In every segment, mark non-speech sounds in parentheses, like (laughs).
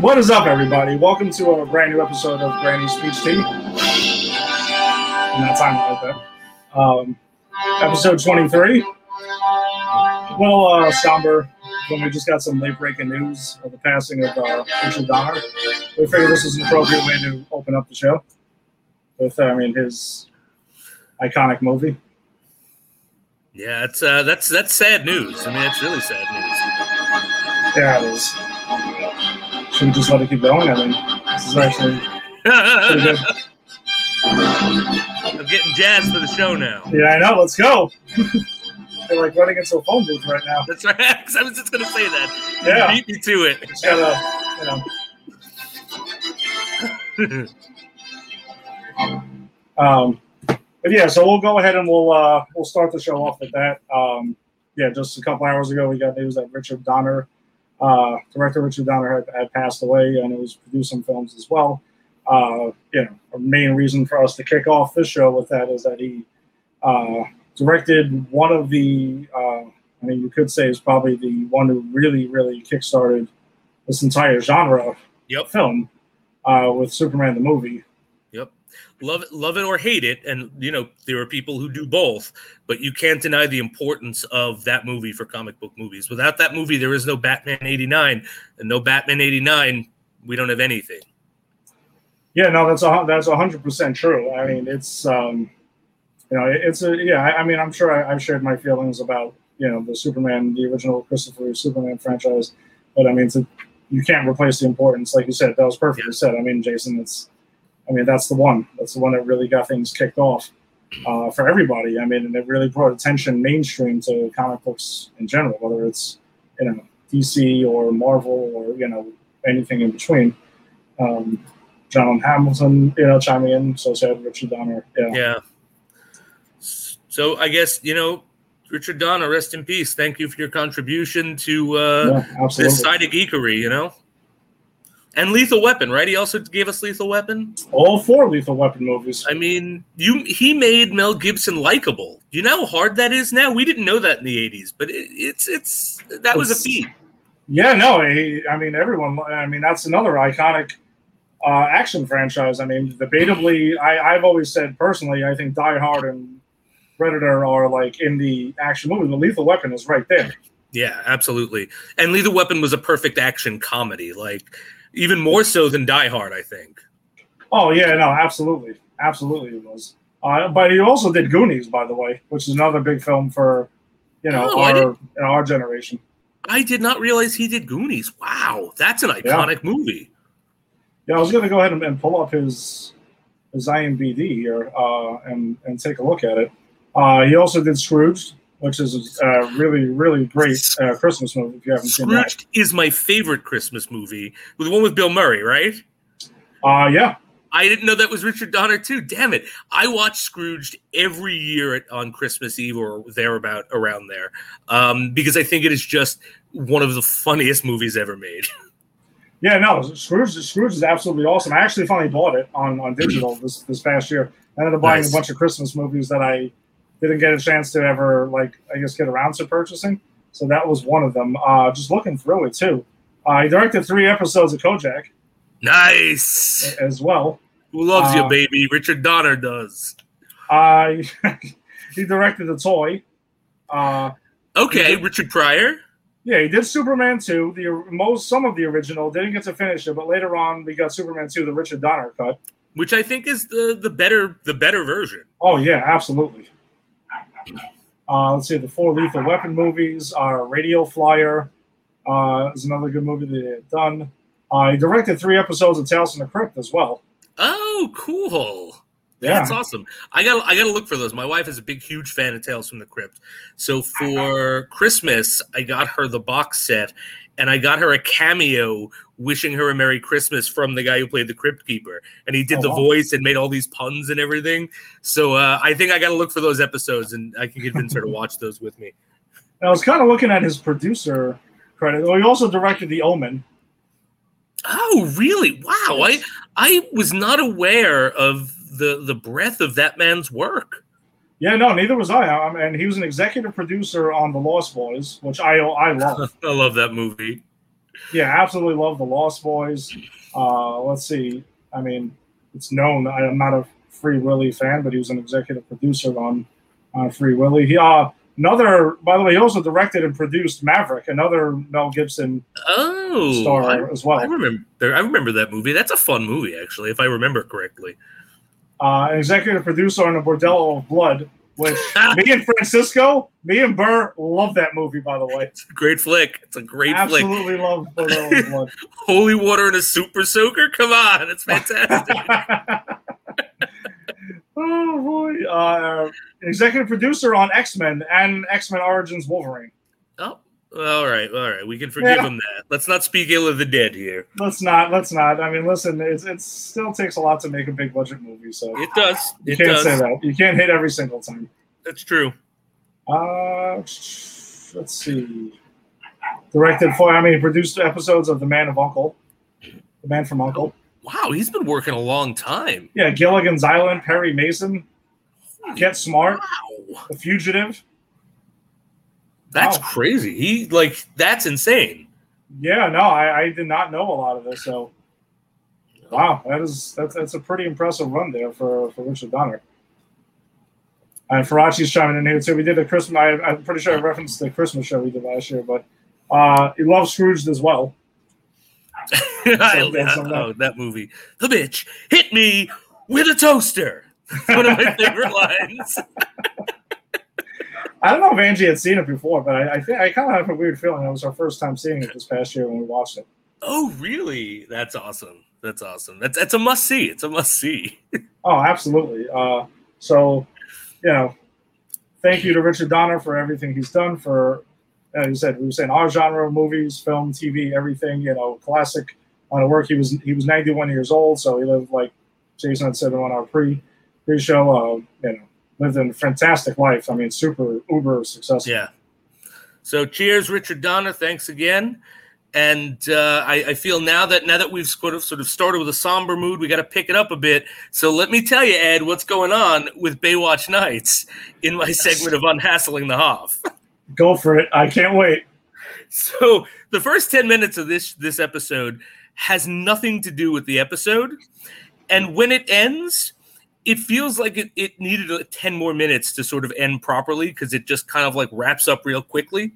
What is up, everybody? Welcome to a brand new episode of Granny's Peach Tea. And that's time like that. Um, episode 23. Well, uh, somber when we just got some late breaking news of the passing of uh, Richard Donner. We figured this was an appropriate way to open up the show with, uh, I mean, his iconic movie. Yeah, it's uh, that's that's sad news. I mean, it's really sad news. Yeah, it is. Should we just let it keep going? I mean, this is actually pretty good. I'm getting jazzed for the show now. Yeah, I know. Let's go. (laughs) They're like running into a phone booth right now. That's right. (laughs) I was just gonna say that. You Yeah. beat me to it. Just gotta, you know. (laughs) Um, but yeah, so we'll go ahead and we'll uh, we'll start the show off with that. Um, yeah, just a couple hours ago, we got news that Richard Donner, uh, director Richard Donner, had, had passed away, and it was producing films as well. Uh, you know, a main reason for us to kick off this show with that is that he uh, directed one of the, uh, I mean, you could say is probably the one who really, really kickstarted this entire genre Yep. film uh, with Superman the movie. Love it, love it or hate it, and you know there are people who do both, but you can't deny the importance of that movie for comic book movies. Without that movie, there is no Batman '89, and no Batman '89, we don't have anything. Yeah, no, that's a that's a hundred percent true. I mean, it's um, you know, it's a yeah. I, I mean, I'm sure I, I've shared my feelings about you know the Superman, the original Christopher Superman franchise, but I mean, to, you can't replace the importance, like you said. That was perfectly said. I mean, Jason, it's, I mean, that's the one. That's the one that really got things kicked off uh, for everybody. I mean, and it really brought attention mainstream to comic books in general, whether it's you know DC or Marvel or you know anything in between. Um, John Hamilton, you know, chiming in. So said Richard Donner. Yeah. Yeah. So I guess you know, Richard Donner, rest in peace. Thank you for your contribution to uh, Yeah, this side of geekery. You know, and Lethal Weapon, right? He also gave us Lethal Weapon. All four Lethal Weapon movies. I mean, you he made Mel Gibson likable. You know how hard that is now. We didn't know that in the '80s, but it, it's it's that was a feat. Yeah, no, he, I mean everyone. I mean that's another iconic uh, action franchise. I mean, debatably, I, I've always said personally, I think Die Hard and Predator are like in the action movie. The Lethal Weapon is right there. Yeah, absolutely. And Lethal Weapon was a perfect action comedy, like even more so than Die Hard, I think. Oh yeah, no, absolutely, absolutely, it was. Uh, but he also did Goonies, by the way, which is another big film for you know Oh, our didn't- you know, our generation. I did not realize he did Goonies. Wow, that's an iconic movie. Yeah, I was going to go ahead and, and pull up his his IMDb here uh, and and take a look at it. Uh, he also did Scrooge, which is a really really great uh, Christmas movie. If you haven't seen that, Scrooged is my favorite Christmas movie, the one with Bill Murray, right? uh, yeah, I didn't know that was Richard Donner too. Damn it! I watch Scrooged every year at, on Christmas Eve or thereabout around there um, because I think it is just one of the funniest movies ever made. (laughs) yeah, no, Scrooge Scrooge is absolutely awesome. I actually finally bought it on on digital this this past year. I ended up buying Nice. a bunch of Christmas movies that I didn't get a chance to ever like I guess get around to purchasing. So that was one of them. Uh, just looking through it too. Uh, directed three episodes of Kojak nice. as well. Who loves Uh, you, baby? Richard Donner does. Uh, (laughs) he directed the toy. Uh, Okay, Richard Pryor. yeah, he did Superman two. The most some of the original didn't get to finish it, but later on we got Superman two, the Richard Donner cut. which I think is the the better the better version. Oh yeah, absolutely. Uh, let's see the four Lethal Weapon movies. Uh, Radio Flyer uh, is another good movie that they had done. Uh, he directed three episodes of Tales from the Crypt as well. Oh, cool. Yeah. That's awesome. I got I got to look for those. My wife is a big, huge fan of Tales from the Crypt. So for Christmas, I got her the box set, and I got her a cameo wishing her a Merry Christmas from the guy who played the Crypt Keeper, and he did Oh, the wow. voice and made all these puns and everything. So uh, I think I got to look for those episodes, and I can convince her to watch those with me. And I was kind of looking at his producer credit. Oh, he also directed The Omen. Oh, really? Wow. I I was not aware of the the breadth of that man's work. Yeah, no, neither was I. Um, and he was an executive producer on The Lost Boys, which I I love. (laughs) I love that movie. Yeah, absolutely love the Lost Boys. Uh, let's see. I mean, it's known I am not a Free Willy fan, but he was an executive producer on on Free Willy. He uh another by the way, he also directed and produced Maverick, another Mel Gibson Oh, star I, as well. I remember. I remember that movie. That's a fun movie, actually, if I remember correctly. uh, an executive producer on the Bordello of Blood, which me and Francisco, me and Burr love that movie. By the way, It's a great flick. It's a great flick. absolutely love (laughs) Holy water and a super soaker. Come on, it's (laughs) fantastic. oh boy! Uh, executive producer on X Men and X Men Origins Wolverine. oh, all right, all right. We can forgive Yeah. him that. Let's not speak ill of the dead here. Let's not. Let's not. I mean, listen. It's it still takes a lot to make a big budget movie, so It does. you It can't does. say that. You can't hit every single time. That's true. Uh, let's see. Directed for. I mean, produced episodes of The Man of Uncle, The Man from Uncle. Wow, he's been working a long time. Yeah, Gilligan's Island, Perry Mason, Get Smart, Wow, The Fugitive. That's Wow. crazy. He like that's insane. Yeah, no, I, I did not know a lot of this. So, wow, that is that's that's a pretty impressive run there for for Richard Donner. And Farachi's chiming in here too. We did a Christmas. I, I'm pretty sure I referenced the Christmas show we did last year, but uh, he loves Scrooged as well. (laughs) I- oh, that movie. The bitch hit me with a toaster. One of my (laughs) favorite lines. (laughs) I don't know if Angie had seen it before, but I, I think I kind of have a weird feeling it was our first time seeing it this past year when we watched it. Oh, really? That's awesome. That's awesome. That's that's a must see. It's a must see. (laughs) Oh, absolutely. Uh, so, you know, thank you to Richard Donner for everything he's done for, as you said, we were saying our genre of movies, film, TV, everything. You know, classic on a work. He was he was 91 years old, so he lived like Jason had said on our pre pre show. Uh, you know, lived a fantastic life. I mean, super uber successful. Yeah. So cheers, Richard Donner. Thanks again. And uh, I, I feel now that now that we've sort of sort of started with a somber mood, we got to pick it up a bit. So let me tell you, Ed, what's going on with Baywatch Nights in my segment of unhassling the Hoff. Go for it. I can't wait. So the first 10 minutes of this this episode has nothing to do with the episode. And when it ends, it feels like it, it needed uh, 10 more minutes to sort of end properly because it just kind of like wraps up real quickly.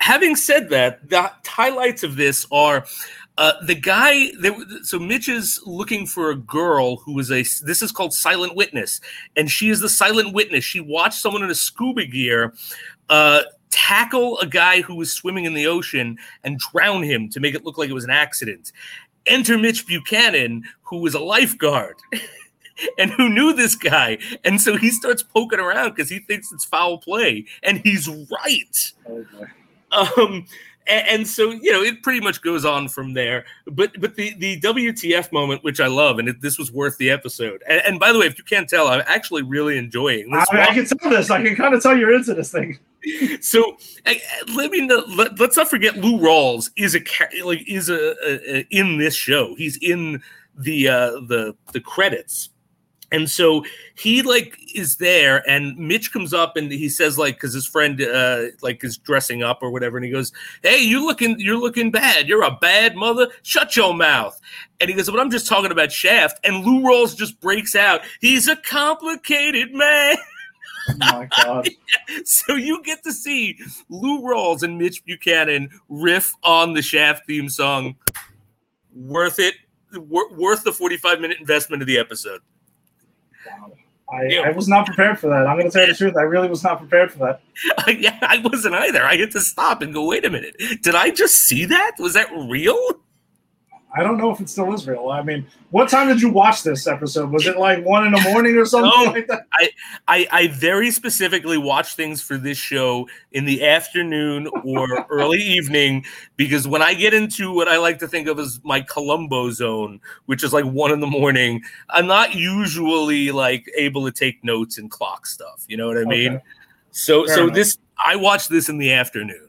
Having said that, the highlights of this are uh, the guy that so Mitch is looking for a girl who is a this is called silent witness, and she is the silent witness. She watched someone in a scuba gear uh, tackle a guy who was swimming in the ocean and drown him to make it look like it was an accident. Enter Mitch Buchanan, who was a lifeguard. (laughs) And who knew this guy? And so he starts poking around because he thinks it's foul play. And he's right Oh, boy. um and, and so you know it pretty much goes on from there but but the the wtf moment which i love and it, this was worth the episode and, and by the way if you can't tell i'm actually really enjoying this I, I can tell this. I can kind of tell you're into this thing. (laughs) so I- let me know, let, let's not forget lou rawls is a like is a, a, a in this show he's in the uh the the credits and so he like is there and mitch comes up and he says like because his friend uh like is dressing up or whatever and he goes hey you looking you're looking bad you're a bad mother shut your mouth and he goes but i'm just talking about shaft and lou rawls just breaks out he's a complicated man (laughs) Oh my god. (laughs) so you get to see Lou Rawls and Mitch Buchanan riff on the Shaft theme song. Worth it. Wor- worth the 45 minute investment of the episode. I, Yeah. I was not prepared for that. I'm going to tell you the truth. I really was not prepared for that. (laughs) yeah, I wasn't either. I had to stop and go, wait a minute. Did I just see that? Was that real? I don't know if it still is real. I mean, what time did you watch this episode? Was it like one in the morning or something No. like that? I, I very specifically watch things for this show in the afternoon or (laughs) early evening because when I get into what I like to think of as my Columbo zone, which is like one in the morning, I'm not usually like able to take notes and clock stuff. You know what I mean? Okay. So Fair so enough. this I watch this in the afternoon.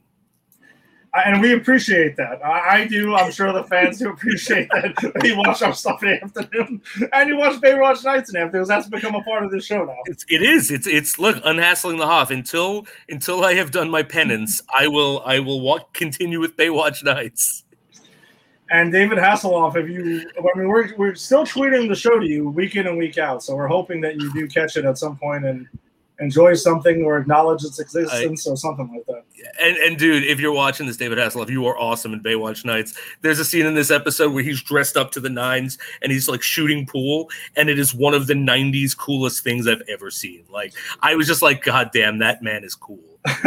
And we appreciate that. I, I, do. I'm sure the fans do appreciate that. (laughs) you watch our stuff in the afternoon, and you watch Baywatch nights in the afternoon. That's become a part of the show now. It's, it is. It's it's look unhassling the Hoff until until I have done my penance. I will I will walk continue with Baywatch nights. And David Hasselhoff, if you, I mean, we're, we're still tweeting the show to you week in and week out. So we're hoping that you do catch it at some point and enjoy something or acknowledge its existence I, or something like that. And, and dude, if you're watching this, David Hasselhoff, you are awesome in Baywatch Nights. There's a scene in this episode where he's dressed up to the nines and he's like shooting pool, and it is one of the '90s coolest things I've ever seen. Like, I was just like, God damn, that man is cool. (laughs)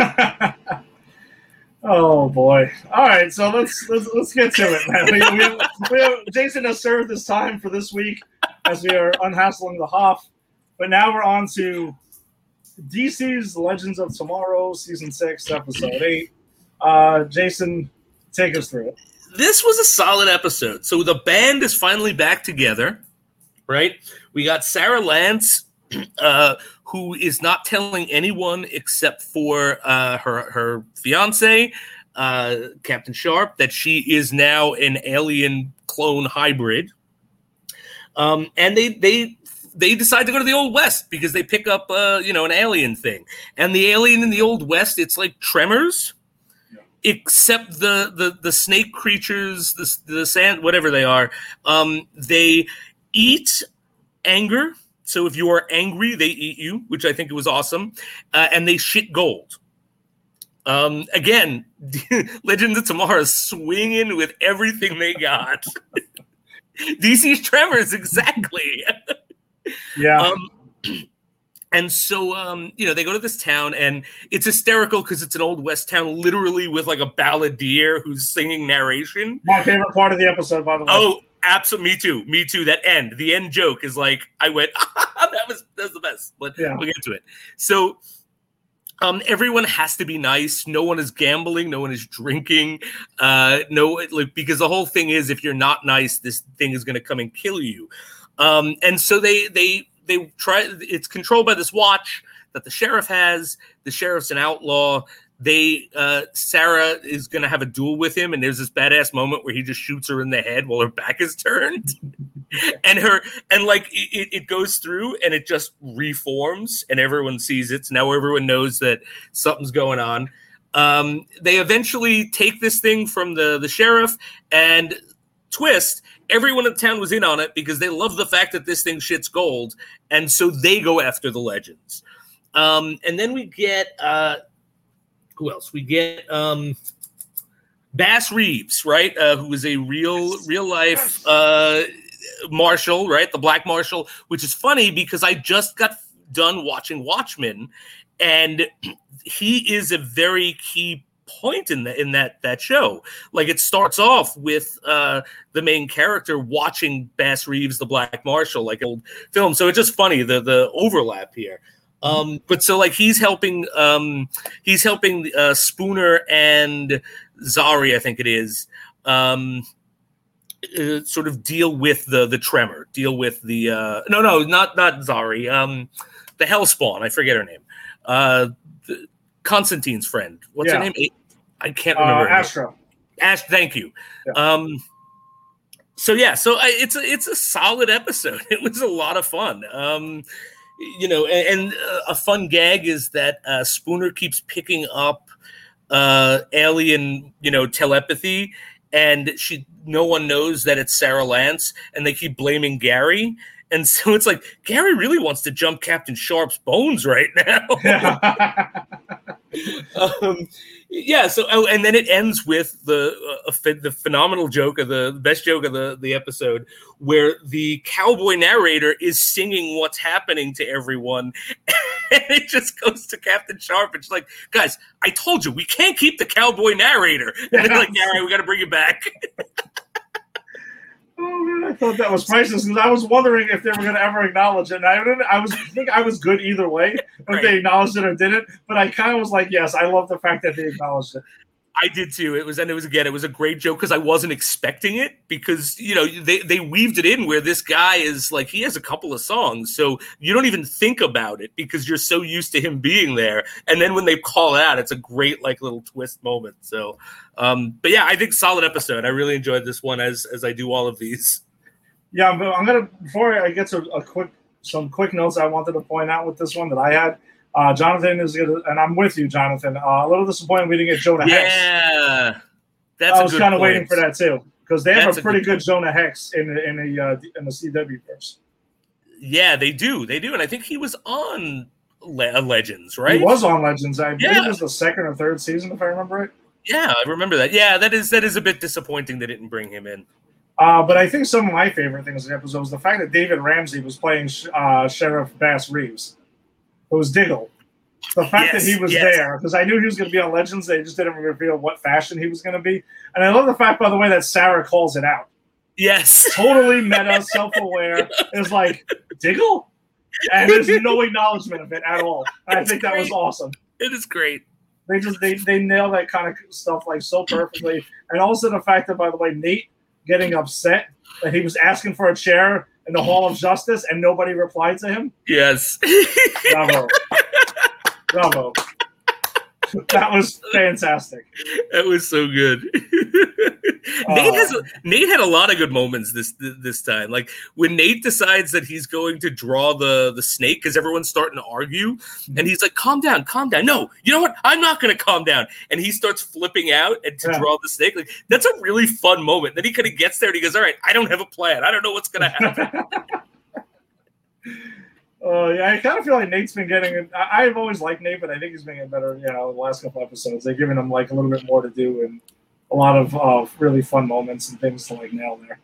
oh boy! All right, so let's let's, let's get to it, man. We, we, have, we have, Jason has served his time for this week as we are unhassling the Hoff, but now we're on to DC's Legends of Tomorrow, season six, episode eight. Uh, Jason, take us through it. This was a solid episode. So the band is finally back together, right? We got Sara Lance, (clears throat) uh, who is not telling anyone except for uh, her her fiance, uh, Captain Sharpe, that she is now an alien clone hybrid. Um, and they they they decide to go to the old west because they pick up uh, you know an alien thing. And the alien in the old west it's like tremors except the the the snake creatures the, the sand whatever they are. Um, they eat anger. So if you are angry they eat you which i think was awesome. Uh, and they shit gold. Um, again (laughs) legends of tomorrow swinging with everything they got. (laughs) Dc's tremors exactly (laughs) Yeah. Um, and so, um, you know, they go to this town, and it's hysterical because it's an old west town, literally with like a balladeer who's singing narration. My favorite part of the episode, by the way. Oh, absolutely, me too, me too. That end, the end joke is like, I went, (laughs) that was that was the best. But yeah. we'll get to it. So, um, everyone has to be nice. No one is gambling. No one is drinking. Uh, no, like because the whole thing is, if you're not nice, this thing is going to come and kill you. Um, and so they they they try. It's controlled by this watch that the sheriff has. The sheriff's an outlaw. They uh, Sara is going to have a duel with him, and there's this badass moment where he just shoots her in the head while her back is turned, (laughs) and her and like it, it goes through and it just reforms, and everyone sees it. So now everyone knows that something's going on. Um, they eventually take this thing from the the sheriff and twist everyone in town was in on it because they love the fact that this thing shits gold, and so they go after the legends. Um, and then we get uh, who else? We get um, Bass Reeves, right? Uh, who is a real, real life uh, marshal, right? The Black Marshal, which is funny because I just got done watching Watchmen, and (clears throat) he is a very key point in that in that that show. Like it starts off with uh, the main character watching Bass Reeves, the Black Marshal, like old film. So it's just funny the the overlap here. Um, but so like he's helping um, he's helping uh, Spooner and Zari, I think it is. Um, uh, sort of deal with the the tremor, deal with the uh, no no not not Zari, um, the Hellspawn. I forget her name. Uh, Constantine's friend. What's yeah. her name? I can't uh, remember. Uh, Astra. Ash, thank you. Yeah. Um, so yeah, so I, it's a, it's a solid episode. (laughs) It was a lot of fun. Um, you know, and, and uh, a fun gag is that uh, Spooner keeps picking up uh, alien, you know, telepathy, and she no one knows that it's Sara Lance, and they keep blaming Gary. And (laughs) so it's like Gary really wants to jump Captain Sharpe's bones right now. (laughs) um, yeah. So, oh, and then it ends with the uh, the phenomenal joke of the, the best joke of the the episode, where the cowboy narrator is singing what's happening to everyone, (laughs) and it just goes to Captain Sharpe. It's like, guys, I told you we can't keep the cowboy narrator. And they're like, yeah, (laughs) all right, we got to bring it back. (laughs) Oh, I thought that was priceless because I was wondering if they were going to ever acknowledge it. And I didn't. I was I think I was good either way if right. they acknowledged it or didn't. But I kind of was like, yes, I love the fact that they acknowledged it. I did too. It was, and it was again, it was a great joke because I wasn't expecting it because you know they they weaved it in where this guy is like he has a couple of songs, so you don't even think about it because you're so used to him being there, and then when they call out, it's a great like little twist moment. So, um, but yeah, I think solid episode. I really enjoyed this one as as I do all of these. Yeah, but I'm gonna before I get to a quick some quick notes I wanted to point out with this one that I had. Uh, Jonathan is gonna, and I'm with you, Jonathan. Uh, a little disappointed we didn't get Jonah yeah, Hex. Yeah, that's. I was kind of waiting for that too because they have That's a a pretty good good Jonah Hex in the in the uh, in the CW verse. Yeah, they do. They do, and I think he was on Le- Legends, right? He was on Legends. I believe it was the second or third season, if I remember right. Yeah, I remember that. Yeah, that is that is a bit disappointing they didn't bring him in. Uh, but I think some of my favorite things in the episode was the fact that David Ramsey was playing uh, Sheriff Bass Reeves. It was Diggle. The fact Yes, that he was yes. there, because I knew he was going to be on Legends, they just didn't reveal what fashion he was going to be. And I love the fact, by the way, that Sara calls it out. Yes. (laughs) Totally meta, self aware. It's like, Diggle? And there's no acknowledgement of it at all. I think that was awesome. It is great. They just they they nail that kind of stuff like so perfectly, and also the fact that by the way Nate getting upset that he was asking for a chair in the Hall of Justice and nobody replied to him. Yes. Bravo, (laughs) bravo. (laughs) That was fantastic. that was so good. (laughs) Nate uh, has Nate had a lot of good moments this this time. Like when Nate decides that he's going to draw the the snake because everyone's starting to argue, and mm-hmm. he's like, "Calm down, calm down." No, you know what? I'm not going to calm down. And he starts flipping out and to Yeah. draw the snake. Like that's a really fun moment. Then he kind of gets there and he goes, "All right, I don't have a plan. I don't know what's going to happen." (laughs) Oh yeah, I kind of feel like Nate's been getting. I, I've always liked Nate, but I think he's been getting better. You know, the last couple episodes, they've given him like a little bit more to do and a lot of uh, really fun moments and things to like nail there.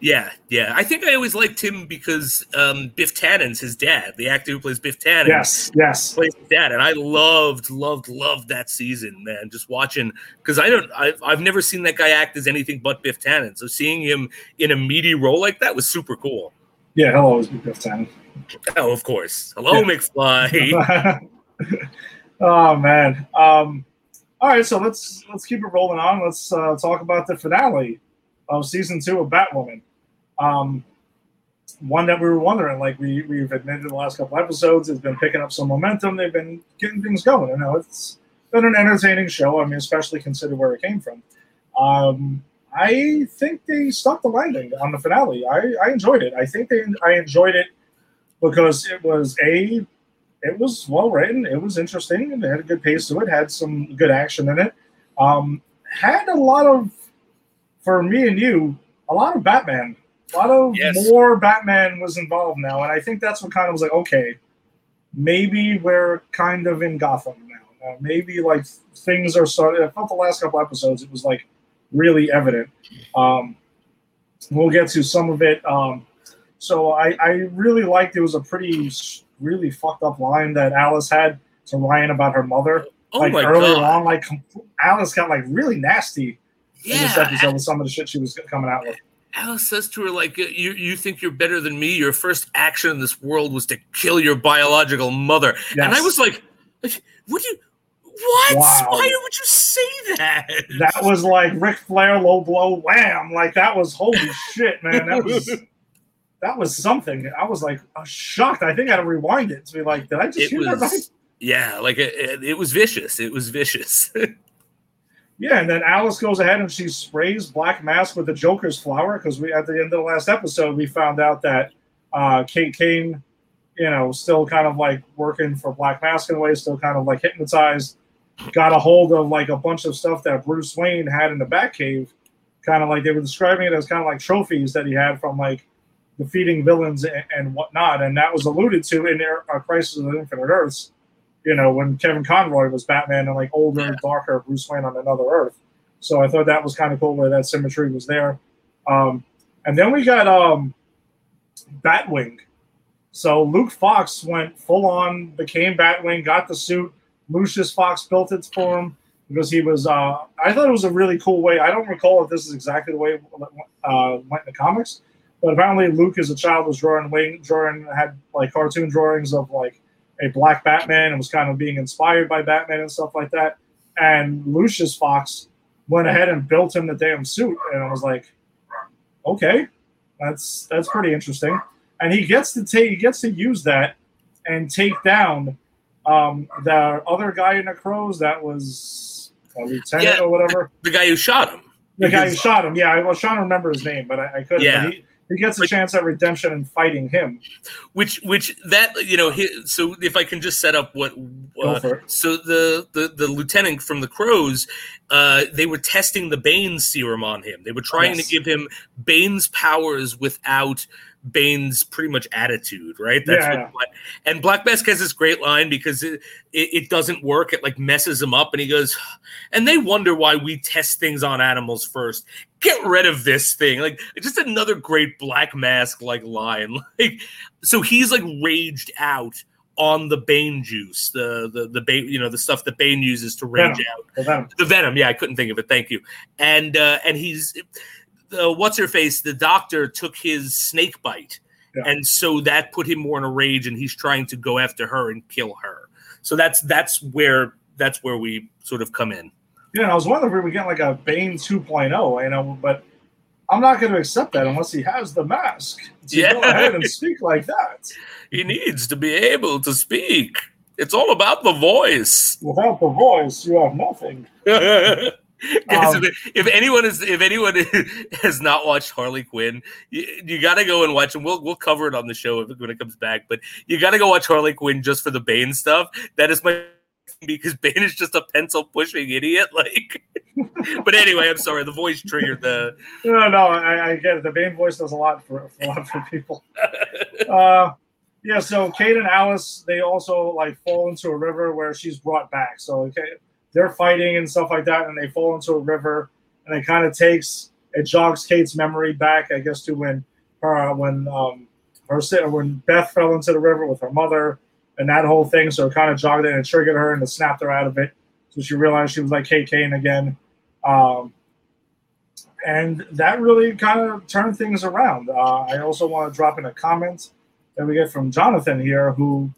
yeah, yeah. I think I always liked him because um, Biff Tannen's his dad, the actor who plays Biff Tannen. Yes, yes. plays his dad, and I loved, loved, loved that season, man. Just watching because I don't, I've, I've never seen that guy act as anything but Biff Tannen. So seeing him in a meaty role like that was super cool. Yeah, he'll always be Biff Tannen. Oh, of course. Hello, Yeah. McFly. (laughs) (laughs) oh man. Um, all right, so let's let's keep it rolling on. Let's uh, talk about the finale of season two of Batwoman. Um, one that we were wondering, like we we've admitted the last couple episodes, has been picking up some momentum. They've been getting things going. You know, it's been an entertaining show. I mean, especially consider where it came from. Um, I think they stuck the landing on the finale. I, I enjoyed it. I think they I enjoyed it because it was a it was well written. It was interesting. and It had a good pace to it. Had some good action in it. Um, had a lot of, for me and you, a lot of Batman. A lot of Yes. more Batman was involved now, and I think that's what kind of was like, okay, maybe we're kind of in Gotham now. Uh, maybe like things are starting. I felt the last couple episodes, it was like really evident. Um, we'll get to some of it. Um, so I, I really liked it was a pretty really fucked up line that Alice had to Ryan about her mother. oh like earlier god. on, like Alice got like really nasty in this Yeah. episode with some of the shit she was coming out with. Alice says to her, like, you, you think you're better than me? Your first action in this world was to kill your biological mother. And I was like, what you, what? Wow. Why would you say that? That was like Ric Flair low blow wham. Like that was holy (laughs) shit, man. That was that was something. I was like uh, shocked. I think I had to rewind it to be like, did I just it hear that right? was yeah like it, it, it was vicious it was vicious (laughs) Yeah, and then Alice goes ahead and she sprays Black Mask with the Joker's flower because we at the end of the last episode we found out that uh, Kate Kane, you know, still kind of like working for Black Mask in a way, still kind of like hypnotized, got a hold of like a bunch of stuff that Bruce Wayne had in the Batcave, kind of like they were describing it as kind of like trophies that he had from like defeating villains and, and whatnot, and that was alluded to in their uh, Crisis of Infinite Earths you know, when Kevin Conroy was Batman and like older, Yeah. darker Bruce Wayne on another Earth. So I thought that was kind of cool where that symmetry was there. Um, and then we got um, Batwing. So Luke Fox went full on, became Batwing, got the suit. Lucius Fox built it for him because he was. Uh, I thought it was a really cool way. I don't recall if this is exactly the way it uh, went in the comics, but apparently Luke, as a child, was drawing Wayne, drawing had like cartoon drawings of like a black Batman and was kind of being inspired by Batman and stuff like that. and Lucius Fox went ahead and built him the damn suit, and I was like, okay, that's that's pretty interesting. And he gets to take he gets to use that and take down um, the other guy in the crows that was a lieutenant Yeah. or whatever. The guy who shot him. The guy who shot him. Yeah, I was trying to remember his name, but I, I couldn't. Yeah. He, he gets a chance at redemption and fighting him. which which that you know so if i can just set up what uh, so the, the the lieutenant from the crows uh they were testing the Bane serum on him they were trying Yes. to give him bane's powers without Bane's pretty much attitude, right? That's Yeah, what, and Black Mask has this great line because it, it, it doesn't work. It like messes him up, and he goes, (sighs) and they wonder why we test things on animals first. Get rid of this thing. Like just another great Black Mask like line. (laughs) Like so he's like raged out on the Bane juice, the the the Bane, you know, the stuff that Bane uses to rage Venom. out The Venom. the venom yeah i couldn't think of it thank you and uh and he's uh, what's her face the doctor took his snake bite Yeah. and so that put him more in a rage and he's trying to go after her and kill her so that's that's where that's where we sort of come in Yeah, I was wondering if we were getting like a Bane 2.0, you know, but I'm not going to accept that unless he has the mask to Yeah. go ahead and speak like that. he needs to be able to speak it's all about the voice Without the voice, you have nothing. (laughs) (laughs) Guys, Um, if, if anyone is if anyone (laughs) has not watched Harley Quinn, you, you got to go and watch, and we'll we'll cover it on the show when it comes back. But you got to go watch Harley Quinn just for the Bane stuff. That is my (laughs) because Bane is just a pencil pushing idiot. Like, but anyway, I'm sorry, the voice triggered the. No, no, I, I get it. The Bane voice does a lot for, for a lot for people. Uh, yeah, so Kate and Alice, they also like fall into a river where she's brought back. So okay, they're fighting and stuff like that, and they fall into a river, and it kind of takes it jogs Kate's memory back, I guess, to when her when um her when Beth fell into the river with her mother and that whole thing. So it kind of jogged it and triggered her and it snapped her out of it. So she realized she was like Kate Kane again. Um, and that really kind of turned things around. Uh, I also want to drop in a comment that we get from Jonathan here, who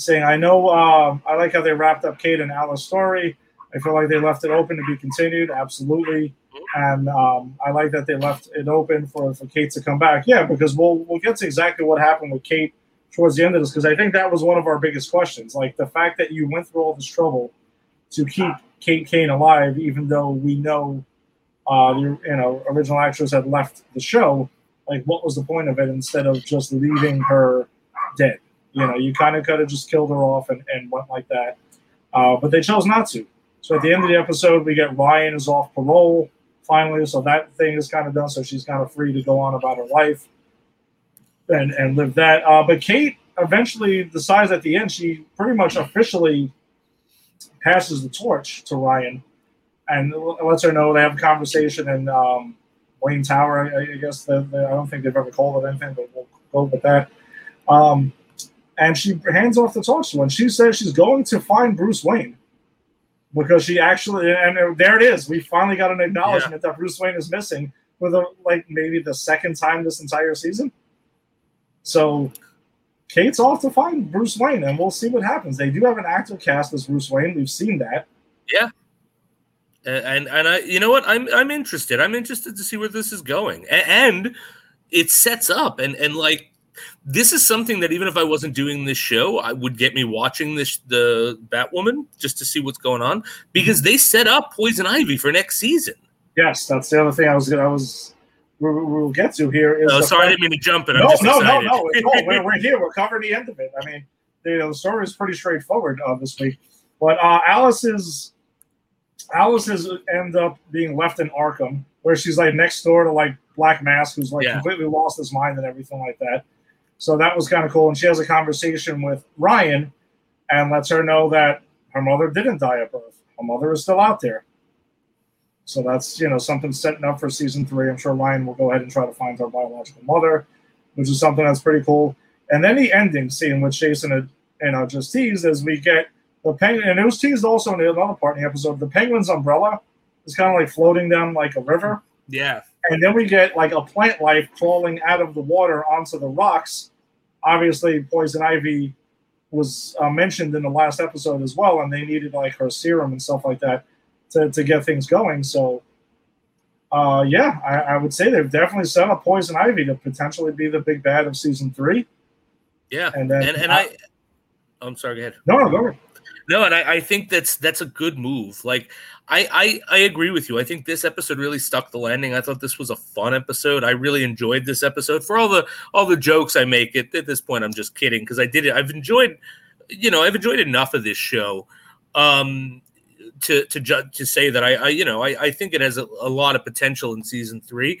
saying, "I know um, I like how they wrapped up Kate and Alice's story. I feel like they left it open to be continued, absolutely, and um, I like that they left it open for, for Kate to come back. Yeah, because we'll we'll get to exactly what happened with Kate towards the end of this, because I think that was one of our biggest questions, like the fact that you went through all this trouble to keep Kate Kane alive, even though we know." uh, the you know original actress had left the show, like what was the point of it instead of just leaving her dead? You know, you kind of could have just killed her off and, and went like that, uh, but they chose not to. So at the end of the episode, we get Ryan is off parole finally, so that thing is kind of done. So she's kind of free to go on about her life and and live that. Uh, but Kate eventually decides at the end she pretty much officially passes the torch to Ryan and lets her know they have a conversation in um, Wayne Tower. I, I guess the, the, I don't think they've ever called it anything, but we'll go with that. Um, and she hands off the torch to and she says she's going to find Bruce Wayne because she actually, and there it is. We finally got an acknowledgement that Bruce Wayne is missing for the like maybe the second time this entire season. So Kate's off to find Bruce Wayne, and we'll see what happens. They do have an actor cast as Bruce Wayne. We've seen that. Yeah. And and I, you know what, I'm I'm interested. I'm interested to see where this is going, and it sets up and and like this is something that even if I wasn't doing this show, I would get me watching this the Batwoman just to see what's going on because they set up Poison Ivy for next season. Yes, that's the other thing I was gonna. I was. We, we- we'll get to here. Is Oh, sorry, I didn't mean to jump it. I'm no, just no, no, no, no. We're, we're here. We're covering the end of it. I mean, you know, the story is pretty straightforward uh, this week. But uh, Alice's Alice's end up being left in Arkham, where she's like next door to like Black Mask, who's like Yeah. completely lost his mind and everything like that. So that was kind of cool. And she has a conversation with Ryan and lets her know that her mother didn't die at birth. Her mother is still out there. So that's you know something setting up for season three. I'm sure Ryan will go ahead and try to find her biological mother, which is something that's pretty cool. And then the ending scene, which Jason had you know just teased, is we get the penguin, and it was teased also in another part in the episode. The penguin's umbrella is kind of like floating down like a river, Yeah, and then we get like a plant life crawling out of the water onto the rocks. Obviously, poison ivy was uh, mentioned in the last episode as well, and they needed like her serum and stuff like that to, to get things going. So, uh, yeah, I, I would say they've definitely set up Poison Ivy to potentially be the big bad of season three. Yeah, And then and and I, I'm sorry. Go ahead. No, no, go ahead. No, and I, I think that's that's a good move. Like I, I I agree with you. I think this episode really stuck the landing. I thought this was a fun episode. I really enjoyed this episode for all the all the jokes I make. It at this point, I'm just kidding because I did it. I've enjoyed, you know, I've enjoyed enough of this show. Um, to to ju- to say that I, I you know I, I think it has a, a lot of potential in season three.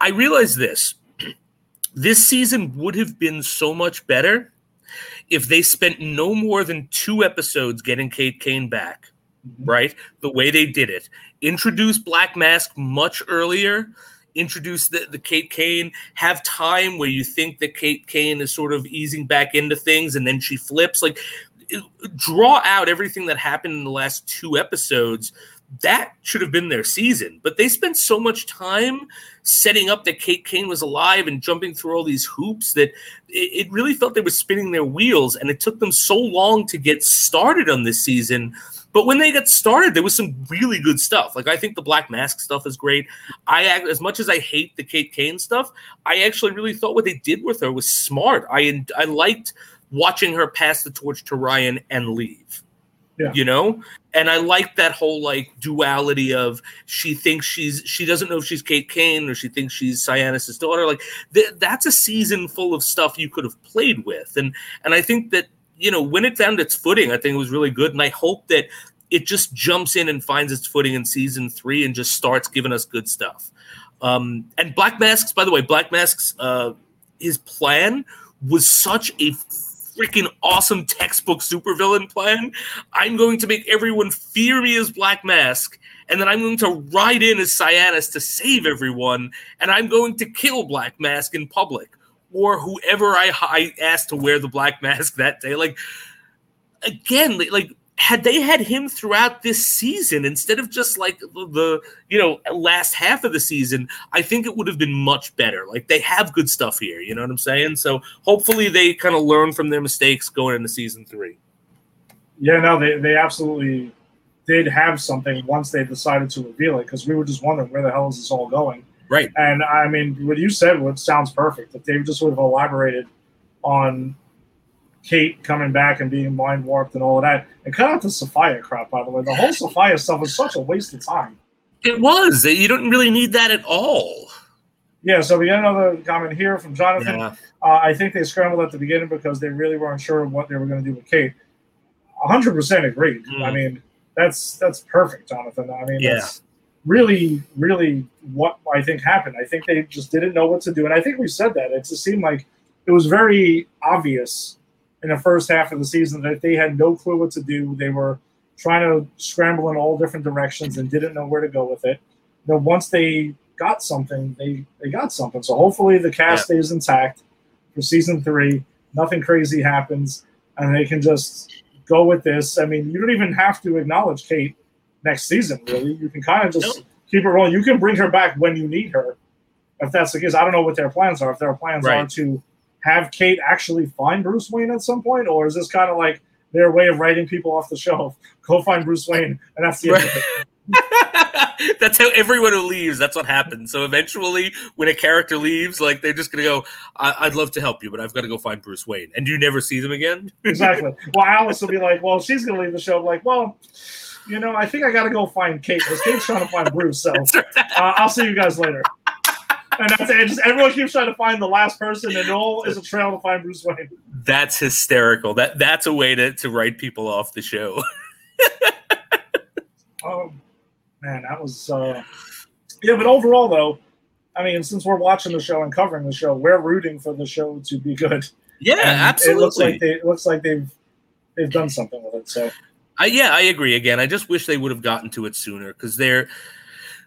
I realize this. (clears throat) This season would have been so much better if they spent no more than two episodes getting Kate Kane back, Mhm. right? The way they did it. Introduce Black Mask much earlier. Introduce the, the Kate Kane, have time where you think that Kate Kane is sort of easing back into things and then she flips. Like, it- draw out everything that happened in the last two episodes. That should have been their season. But they spent so much time setting up that Kate Kane was alive and jumping through all these hoops that it really felt they were spinning their wheels. And it took them so long to get started on this season. But when they got started, there was some really good stuff. Like I think the Black Mask stuff is great. I act as much as I hate the Kate Kane stuff, I actually really thought what they did with her was smart. I I liked watching her pass the torch to Ryan and leave. Yeah. You know? And I like that whole like duality of she thinks she's she doesn't know if she's Kate Kane or she thinks she's Sionis' daughter. Like th- that's a season full of stuff you could have played with. And and I think that you know when it found its footing, I think it was really good. And I hope that it just jumps in and finds its footing in season three and just starts giving us good stuff. Um, and Black Masks, by the way, Black Masks, uh, his plan was such a freaking awesome textbook supervillain plan. I'm going to make everyone fear me as Black Mask, and then I'm going to ride in as Sionis to save everyone, and I'm going to kill Black Mask in public or whoever I, I asked to wear the Black (laughs) Mask that day. Like, again, like- had they had him throughout this season instead of just like the, the you know last half of the season i think it would have been much better like they have good stuff here you know what i'm saying so hopefully they kind of learn from their mistakes going into season three Yeah, no, they, they absolutely did have something once they decided to reveal it because we were just wondering where the hell is this all going. Right And I mean, what you said what sounds perfect. If they just would have elaborated on Kate coming back and being mind warped and all of that, and cut out the Sophia crap. By the way, the whole Sophia stuff was such a waste of time. it was you don't really need that at all Yeah, so we got another comment here from Jonathan. yeah Uh, I think they scrambled at the beginning because they really weren't sure what they were going to do with Kate. 100% agreed. Mm. I mean, that's that's perfect, Jonathan. I mean, Yeah. that's really, really what I think happened. I think they just didn't know what to do. And I think we said that. It just seemed like it was very obvious in the first half of the season that they had no clue what to do. They were trying to scramble in all different directions and didn't know where to go with it. You know, once they got something, they they got something. So hopefully the cast stays intact for season three. Nothing crazy happens, and they can just go with this. I mean, you don't even have to acknowledge Kate next season. Really, you can kind of just No. keep it rolling. You can bring her back when you need her, if that's the case. I don't know what their plans are. If their plans are to have Kate actually find Bruce Wayne at some point, or is this kind of like their way of writing people off the shelf? (laughs) Go find Bruce Wayne, and that's the end of it. (laughs) that's how everyone who leaves that's what happens so eventually when a character leaves like they're just gonna go I- i'd love to help you but i've got to go find bruce wayne and you never see them again exactly. Well, Alice will be like, well, she's going to leave the show. I'm like, well, you know, I think I got to go find Kate because Kate's trying to find Bruce. So uh, I'll see you guys later. And that's it. Just everyone keeps trying to find the last person, and all is a trail to find Bruce Wayne. that's hysterical that that's a way to, to write people off the show (laughs) Oh man, that was uh, yeah. But overall, though, I mean, since we're watching the show and covering the show, we're rooting for the show to be good. yeah And absolutely It looks like they it looks like they've they've done something with it. So I, yeah, I agree. Again, I just wish they would have gotten to it sooner because they're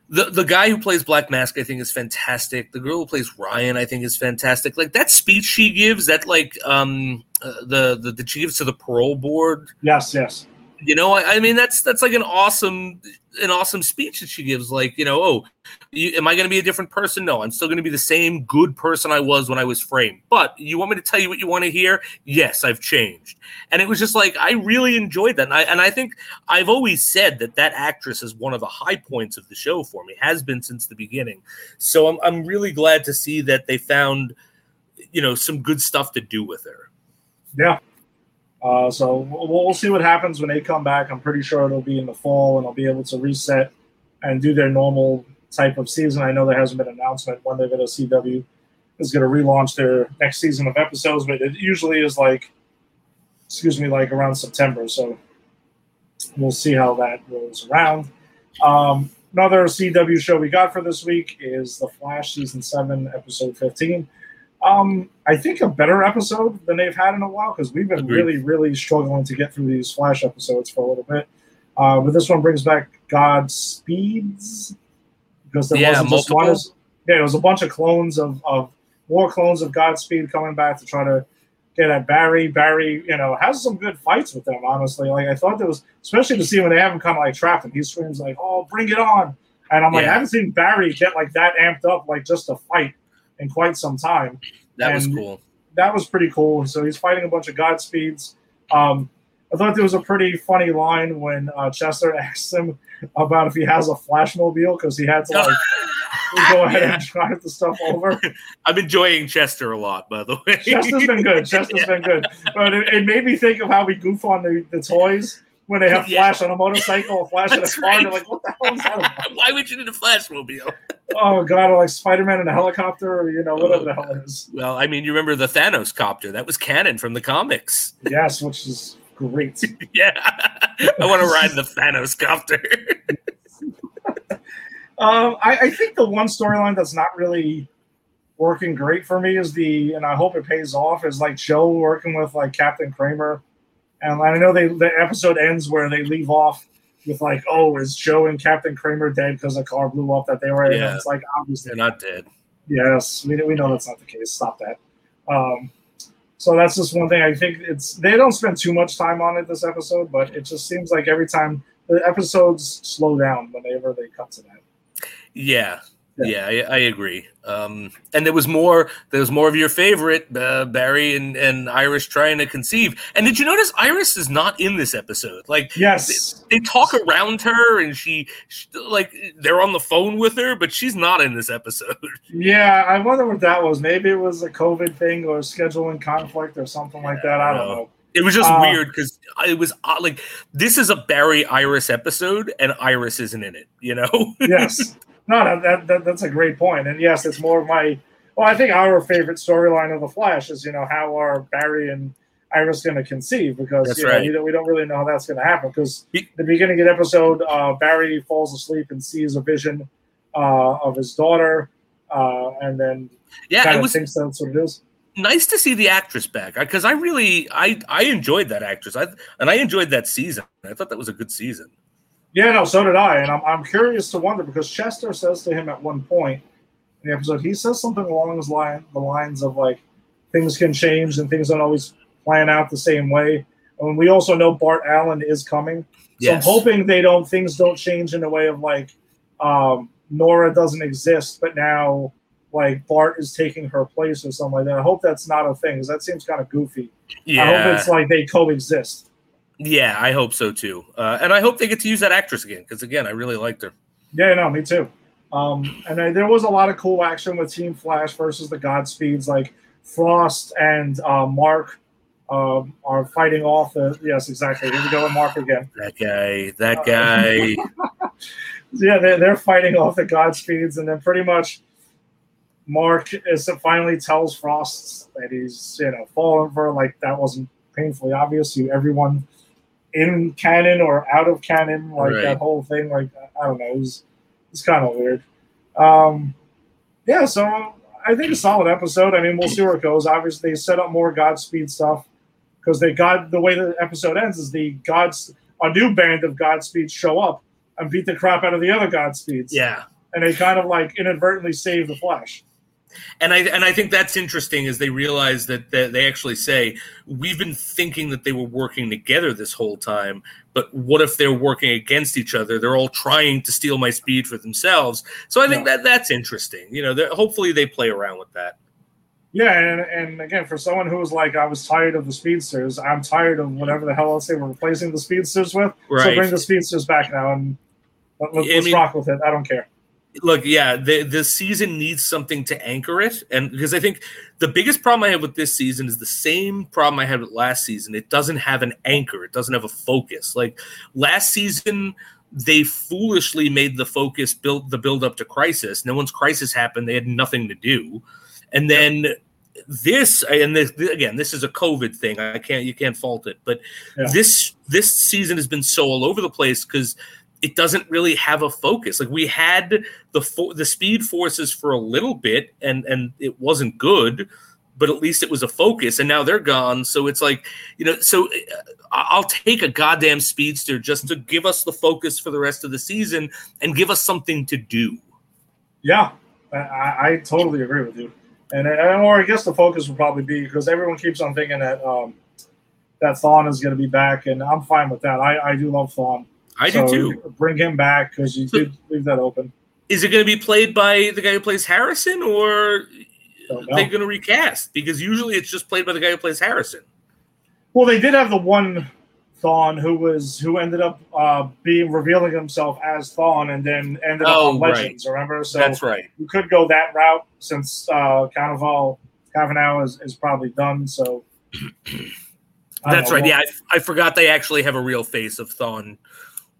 the the guy who plays Black Mask. I think is fantastic. The girl who plays Ryan, I think, is fantastic. Like that speech she gives, that like um uh, the, the that she gives to the parole board. yes, yes, You know, I, I, mean, that's that's like an awesome an awesome speech that she gives. Like, you know, oh, you, am I going to be a different person? No, I'm still going to be the same good person I was when I was framed. But you want me to tell you what you want to hear? Yes, I've changed. And it was just like I really enjoyed that, and I and I think I've always said that that actress is one of the high points of the show for me. Has been since the beginning. So I'm I'm really glad to see that they found, you know, some good stuff to do with her. Yeah, uh, so we'll, we'll, see what happens when they come back. I'm pretty sure it'll be in the fall and they'll be able to reset and do their normal type of season. I know there hasn't been an announcement when they're going to CW is going to relaunch their next season of episodes, but it usually is like, excuse me, like around September. So we'll see how that rolls around. Um, another CW show we got for this week is The Flash season seven, episode 15. Um, I think a better episode than they've had in a while because we've been Agreed. really, really struggling to get through these Flash episodes for a little bit. Uh, but this one brings back Godspeeds because there yeah, wasn't just one. Yeah, it was a bunch of clones of, of more clones of Godspeed coming back to try to get at Barry. Barry, you know, has some good fights with them. Honestly, like I thought there was, especially to see when they have him kind of like trapped and He screams like, "Oh, bring it on!" And I'm like, I haven't seen Barry get like that amped up, like just to fight in quite some time. That and was cool. That was pretty cool. So he's fighting a bunch of Godspeeds. Um, I thought there was a pretty funny line when uh, Chester (laughs) asked him about if he has a flashmobile because he had to like (laughs) go ahead yeah. and drive the stuff over. (laughs) I'm enjoying Chester a lot, by the way. Chester's been good. Chester's yeah. been good, but it, it, made me think of how we goof on the, the toys when they have (laughs) Flash yeah. on a motorcycle, Flash in a car. Right. They're like, what the hell is that about? (laughs) Why would you need a Flashmobile? (laughs) oh god, or like Spider Man in a helicopter, or you know, whatever the hell it is. Well, I mean, you remember the Thanos copter? That was canon from the comics. Yes, which is great. yeah, I want to ride the Thanos copter. um, I, I think the one storyline that's not really working great for me is the, and I hope it pays off, is like Joe working with like Captain Kramer and I know they the episode ends where they leave off with like, oh, is Joe and Captain Kramer dead because the car blew up that they were in? Yeah. it's like obviously they're not dead. Yes, we, we know that's not the case. Stop that. Um, so that's just one thing. I think it's they don't spend too much time on it this episode, but it just seems like every time the episodes slow down whenever they cut to that. Yeah, yeah, yeah I, I, agree. Um, and there was more. There was more of your favorite uh, Barry and, and Iris trying to conceive. And did you notice Iris is not in this episode? Like, yes, they, they talk around her, and she, she, like they're on the phone with her, but she's not in this episode. (laughs) Yeah, I wonder what that was. Maybe it was a COVID thing or scheduling conflict or something like that. I don't know. It was just uh, weird because it was uh, like this is a Barry Iris episode, and Iris isn't in it. You know? yes. (laughs) No, that, that that's a great point. And yes, it's more of my. Well, I think our favorite storyline of the Flash is you know how are Barry and Iris going to conceive because you know, right. we, don't, we don't really know how that's going to happen because the beginning of the episode, uh, Barry falls asleep and sees a vision uh, of his daughter, uh, and then yeah, of was, thinks that's what it is. Nice to see the actress back because I really I I enjoyed that actress I and I enjoyed that season. I thought that was a good season. Yeah, no, so did I. And I'm, I'm curious to wonder because Chester says to him at one point in the episode, he says something along his line, the lines of like, things can change and things don't always plan out the same way. And we also know Bart Allen is coming. So yes. I'm hoping they don't, things don't change in the way of like, um, Nora doesn't exist, but now like Bart is taking her place or something like that. I hope that's not a thing because that seems kind of goofy. Yeah. I hope it's like they coexist. Yeah, I hope so too, uh, and I hope they get to use that actress again because again, I really liked her. Yeah, no, me too. Um, and I, there was a lot of cool action with Team Flash versus the Godspeeds, like Frost and uh, Mark um, are fighting off the. Yes, exactly. Here we go with Mark again. That guy. That guy. (laughs) Yeah, they're, they're fighting off the Godspeeds, and then pretty much Mark is finally tells Frost that he's you know fallen for like that wasn't painfully obvious to everyone in canon or out of canon, like right. that whole thing. Like I don't know, it's it's kind of weird. Um, yeah, so I think a solid episode. I mean, we'll see where it goes. Obviously, they set up more Godspeed stuff because they got the way the episode ends is the gods a new band of Godspeeds show up and beat the crap out of the other Godspeeds. Yeah, and they kind of like inadvertently save the Flash and I and I think that's interesting as they realize that, that they actually say we've been thinking that they were working together this whole time, but what if they're working against each other? They're all trying to steal my speed for themselves. So I think Yeah. that that's interesting. You know, hopefully they play around with that. Yeah, and, and again, for someone who was like, I was tired of the speedsters, I'm tired of whatever the hell else they were replacing the speedsters with. So bring the speedsters back now and let, I us mean- rock with it. I don't care. Look yeah the the season needs something to anchor it. And because i think the biggest problem i have with this season is the same problem i had with last season. It doesn't have an anchor. It doesn't have a focus. Like last season they foolishly made the focus build the build up to crisis. And then once crisis happened. They had nothing to do. And then this and this again this is a covid thing. I can't you can't fault it. But Yeah. this this season has been so all over the place because it doesn't really have a focus like we had the fo- the speed forces for a little bit and and it wasn't good but at least it was a focus and now they're gone so it's like you know so uh, i'll take a goddamn speedster just to give us the focus for the rest of the season and give us something to do Yeah, I, I totally agree with you. And, or I guess the focus would probably be because everyone keeps on thinking that um, that Thawne is going to be back, and I'm fine with that. I, I do love Thawne. I So do too Bring him back because you (laughs) did leave that open. is it going to be played by the guy who plays harrison or are they going to recast because usually it's just played by the guy who plays harrison Well, they did have the one Thawne who was who ended up uh, being revealing himself as Thawne, and then ended up Oh, on right. Legends. Remember? So that's right you could go that route since uh, Carnival Carnival is, is probably done. So (clears throat) that's know. right yeah I, I forgot they actually have a real face of thawne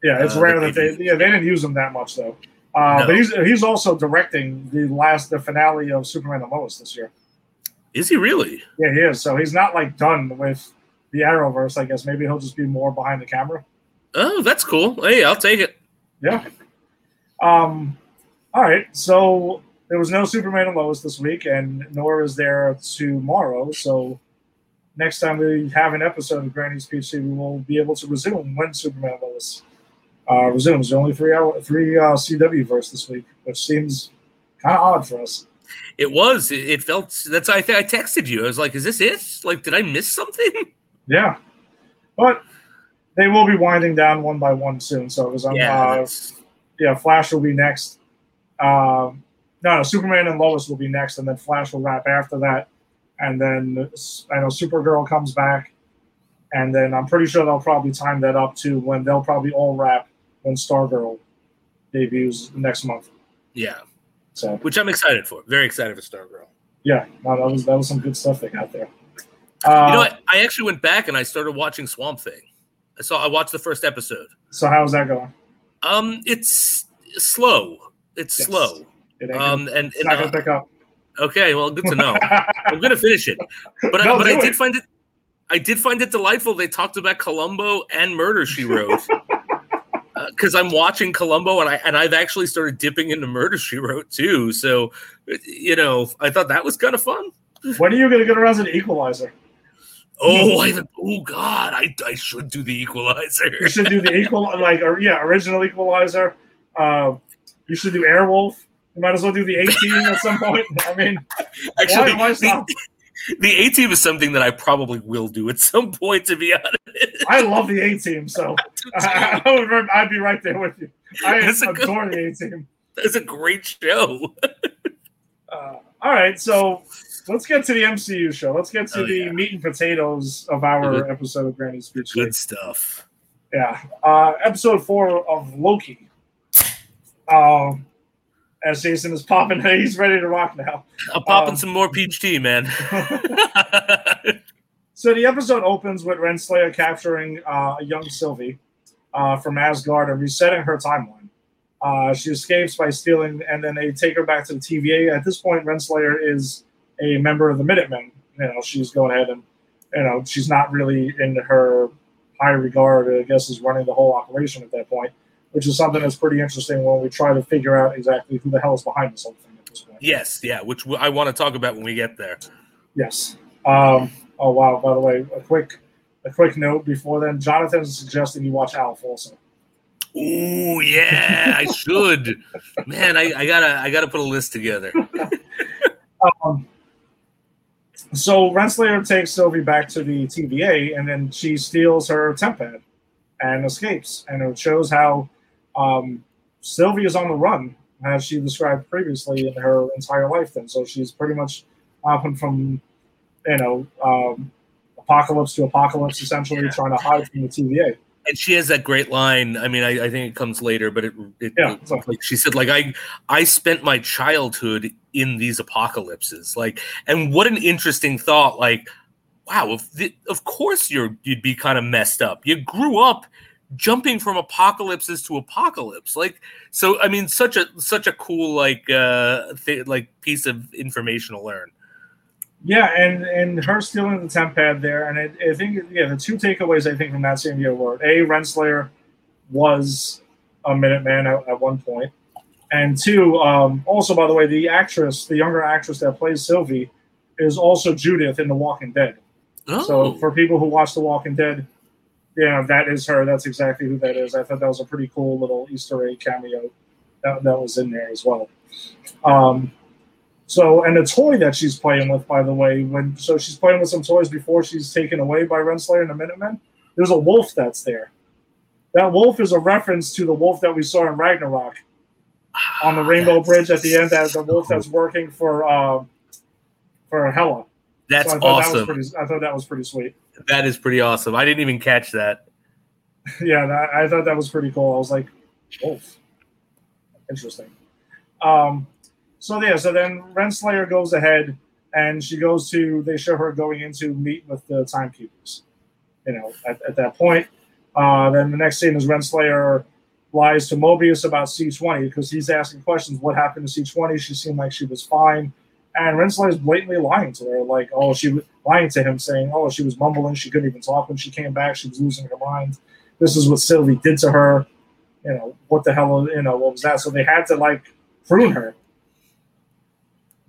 Yeah, it's Uh, rare that they they yeah they didn't use him that much though. Uh, No. But he's he's also directing the last the finale of Superman and Lois this year. is he really Yeah, he is. So he's not like done with the Arrowverse. I guess maybe he'll just be more behind the camera. oh that's cool hey i'll take it Yeah. Um. All right. So there was no Superman and Lois this week, and nor is there tomorrow. So next time we have an episode of Granny's PC, we will be able to resume when Superman and Lois uh, resumes. The only three hour three uh, CW verse this week, which seems kind of odd for us. It was. It, felt. That's. I think I texted you. I was like, "Is this it? Like, did I miss something?" (laughs) Yeah, but they will be winding down one by one soon. So it was on. yeah. uh, yeah, Flash will be next. Um, no, no, Superman and Lois will be next, and then Flash will wrap after that. And then I know Supergirl comes back, and then I'm pretty sure they'll probably time that up to when they'll probably all wrap when Stargirl debuts next month. yeah. So Which I'm excited for. Very excited for Stargirl. yeah, no, that was that was some good stuff they got there. Uh, you know what? I actually went back and I started watching Swamp Thing. I saw. I watched the first episode. So how's that going? Um, it's slow. It's Yes. slow. It Um, gonna- and, it's and not uh, gonna pick up. okay, well, good to know. (laughs) I'm gonna finish it, but I, but I did it. find it. I did find it delightful. They talked about Columbo and Murder She Wrote. (laughs) Because I'm watching Columbo and I and I've actually started dipping into Murder She Wrote too. So, you know, I thought that was kind of fun. when are you gonna get around to the Equalizer? Oh, I. Oh God, I, I should do the Equalizer. You should do the equal, like, or, yeah, original Equalizer. Uh, you should do Airwolf. You might as well do the A team at some point. I mean, (laughs) Actually, why, why the, (laughs) the A team is something that I probably will do at some point. To be honest, I love the A team, so I, I would, I'd be right there with you. I That's a good- adore the A team. That's a great show. Uh, all right, so let's get to the MCU show. Let's get to Oh, the yeah. meat and potatoes of our Good. episode of Granny's Speech. Good stuff. Yeah. Uh, episode four of Loki. Um, as Jason is popping, (laughs) he's ready to rock now. I'm popping Um, some more peach tea, man. (laughs) So the episode opens with Renslayer capturing uh, a young Sylvie uh, from Asgard and resetting her timeline. Uh, she escapes by stealing, and then they take her back to the TVA. At this point, Renslayer is a member of the Minutemen. You know, she's going ahead and, you know, she's not really in her high regard. I guess is running the whole operation at that point, which is something that's pretty interesting when we try to figure out exactly who the hell is behind this whole thing at this point. yes, yeah, which I want to talk about when we get there. Yes. Um, oh wow! By the way, a quick a quick note before then. Jonathan is suggesting you watch Alf also. Oh yeah, I should. Man, I, I gotta I gotta put a list together. (laughs) Um, so Renslayer takes Sylvie back to the TVA, and then she steals her temp pad. and escapes. And it shows how um, Sylvie is on the run, as she described previously in her entire life. Then, so she's pretty much hopping from, you know, um, apocalypse to apocalypse, essentially Yeah. trying to hide from the TVA. and she has that great line. I mean, I, I think it comes later, but it, it, Yeah, it- so- like she said, like I I spent my childhood in these apocalypses, like, and what an interesting thought. Like, wow, if the, of course you're you'd be kind of messed up. You grew up jumping from apocalypses to apocalypse, like so. I mean, such a such a cool like uh th- like piece of information to learn. Yeah, and and her stealing the temp pad there, and I, I think yeah, the two takeaways I think from that scene here were a Renslayer was a Minuteman at, at one point, and two, um, also by the way, the actress, the younger actress that plays Sylvie, is also Judith in The Walking Dead. Oh, So for people who watch The Walking Dead, yeah, that is her. That's exactly who that is. I thought that was a pretty cool little Easter egg cameo that, that was in there as well. Um, so and the toy that she's playing with, by the way, when so she's playing with some toys before she's taken away by Renslayer and the Minutemen. There's a wolf that's there. That wolf is a reference to the wolf that we saw in Ragnarok on the Rainbow Bridge at the end. That the wolf that's working for uh, for Hela. that's So I thought That was awesome. pretty, I thought that was pretty sweet. That is pretty awesome. I didn't even catch that. (laughs) yeah, that, I thought that was pretty cool. I was like, wolf, interesting. Um, so yeah, so then Renslayer goes ahead and she goes to. They show her going in to meet with the timekeepers. You know, at, at that point, uh, then the next scene is Renslayer lies to Mobius about C20 because he's asking questions. What happened to C20? She seemed like she was fine. And Renslayer is blatantly lying to her, like, oh, she was lying to him, saying, oh, she was mumbling, she couldn't even talk when she came back, she was losing her mind this is what Sylvie did to her. You know, what the hell, you know, what was that? So they had to like prune her.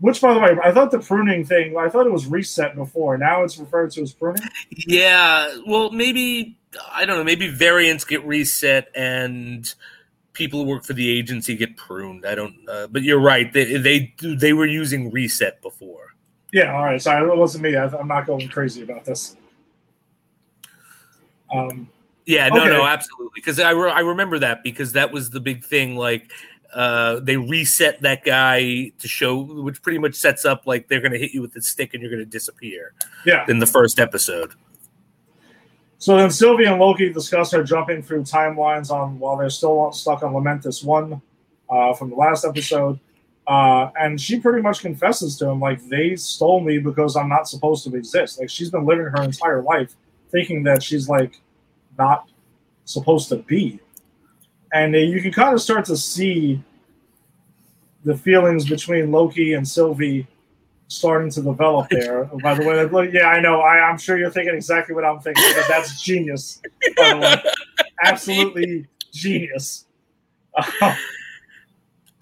Which, by the way, I thought the pruning thing, I thought it was reset before. Now it's referred to as pruning. Yeah, well, maybe I don't know. Maybe variants get reset and people who work for the agency get pruned. I don't. Uh, but you're right. They they they were using reset before. Yeah, all right. Sorry, it wasn't me. I, I'm not going crazy about this. Um, Yeah, no, Okay. no, absolutely. Because I re- I remember that because that was the big thing. Like. Uh, they reset that guy to show, which pretty much sets up like they're going to hit you with the stick and you're going to disappear yeah. in the first episode. So then Sylvie and Loki discuss her jumping through timelines on while they're still stuck on Lamentis One uh, from the last episode. Uh, and she pretty much confesses to him, like, they stole me because I'm not supposed to exist. Like, she's been living her entire life thinking that she's, like, not supposed to be. And uh, you can kind of start to see the feelings between Loki and Sylvie starting to develop (laughs) there. By the way, like, yeah, I know. I, I'm sure you're thinking exactly what I'm thinking. Because that's (laughs) genius. By the way, absolutely genius. (laughs)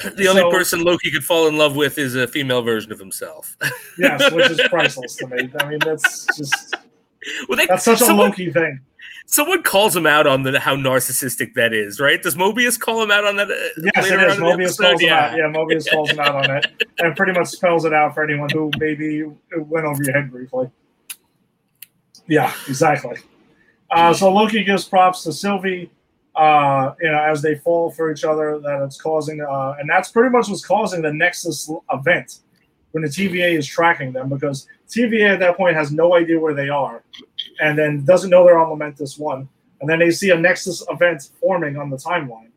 (clears throat) The only So- person Loki could fall in love with is a female version of himself. (laughs) yes, which is priceless to me. I mean, that's just well, they, that's such a Loki thing. someone calls him out on the how narcissistic that is, right? Does Mobius call him out on that? uh, Yes, it is. on Mobius calls him out. Yeah, Mobius calls him out on it, and pretty much spells it out for anyone who maybe went over your head briefly. Yeah, exactly. Uh, so Loki gives props to Sylvie, uh, you know, as they fall for each other. That it's causing, uh, and that's pretty much what's causing the Nexus event when the TVA is tracking them because TVA at that point has no idea where they are, and then doesn't know they're on Lamentis One, and then they see a Nexus event forming on the timeline.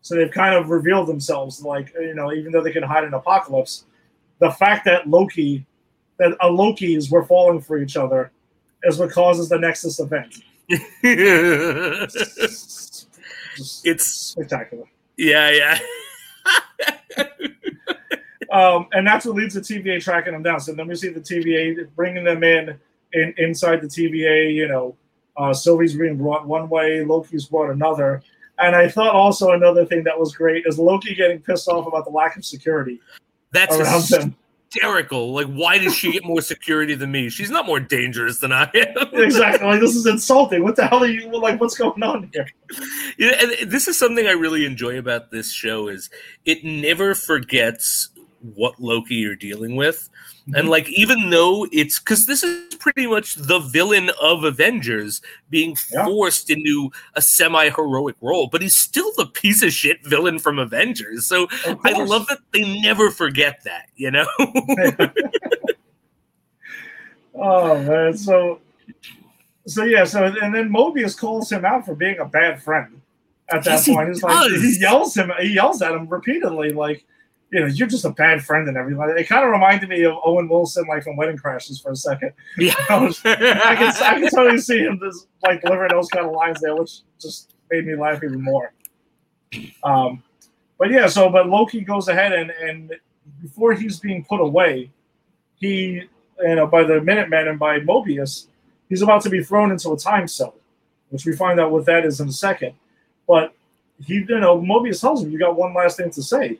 So they've kind of revealed themselves, like you know, even though they can hide in Apocalypse, the fact that Loki, that a Loki's were falling for each other, is what causes the Nexus event. (laughs) It's spectacular. yeah, yeah. (laughs) Um, and that's what leads to TVA tracking them down. So then we see the TVA bringing them in, in inside the TVA. You know, uh, Sylvie's being brought one way, Loki's brought another. And I thought also another thing that was great is Loki getting pissed off about the lack of security That's around them. Hysterical. Like, why does she get more security than me? She's not more dangerous than I am. (laughs) exactly. Like this is insulting. What the hell are you like? What's going on here? Yeah, and this is something I really enjoy about this show is it never forgets what Loki you're dealing with. Mm-hmm. And like, even though it's because this is pretty much the villain of Avengers being Yeah. forced into a semi heroic role, but he's still the piece of shit villain from Avengers. So I love that they never forget that, you know? (laughs) oh man, so so yeah, so and then Mobius calls him out for being a bad friend. At that Yes, point, he's like he yells him, he yells at him repeatedly, like you know, you're just a bad friend and everything. It kind of reminded me of Owen Wilson, like from Wedding Crashers, for a second. yeah. (laughs) I, was, I can I can totally see him just like delivering those kind of lines there, which just made me laugh even more. Um, but yeah, so but Loki goes ahead and and before he's being put away, he you know by the Minutemen and by Mobius, he's about to be thrown into a time cell, which we find out what that is in a second. But he, you know, Mobius tells him, "You got one last thing to say,"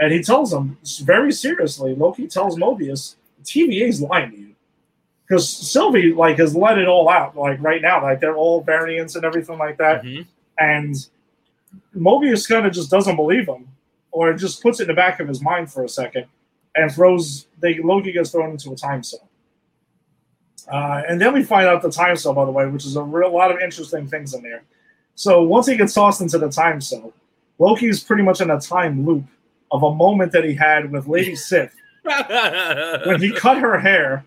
and he tells him very seriously. Loki tells Mobius, "TVA's lying to you." because Sylvie like has let it all out like right now, like they're all variants and everything like that, Mhm. and Mobius kind of just doesn't believe him, or just puts it in the back of his mind for a second, and throws. They Loki gets thrown into a time cell, uh, and then we find out the time cell, by the way, which is a real lot of interesting things in there. So once he gets tossed into the time cell, Loki's pretty much in a time loop of a moment that he had with Lady (laughs) Sif when he cut her hair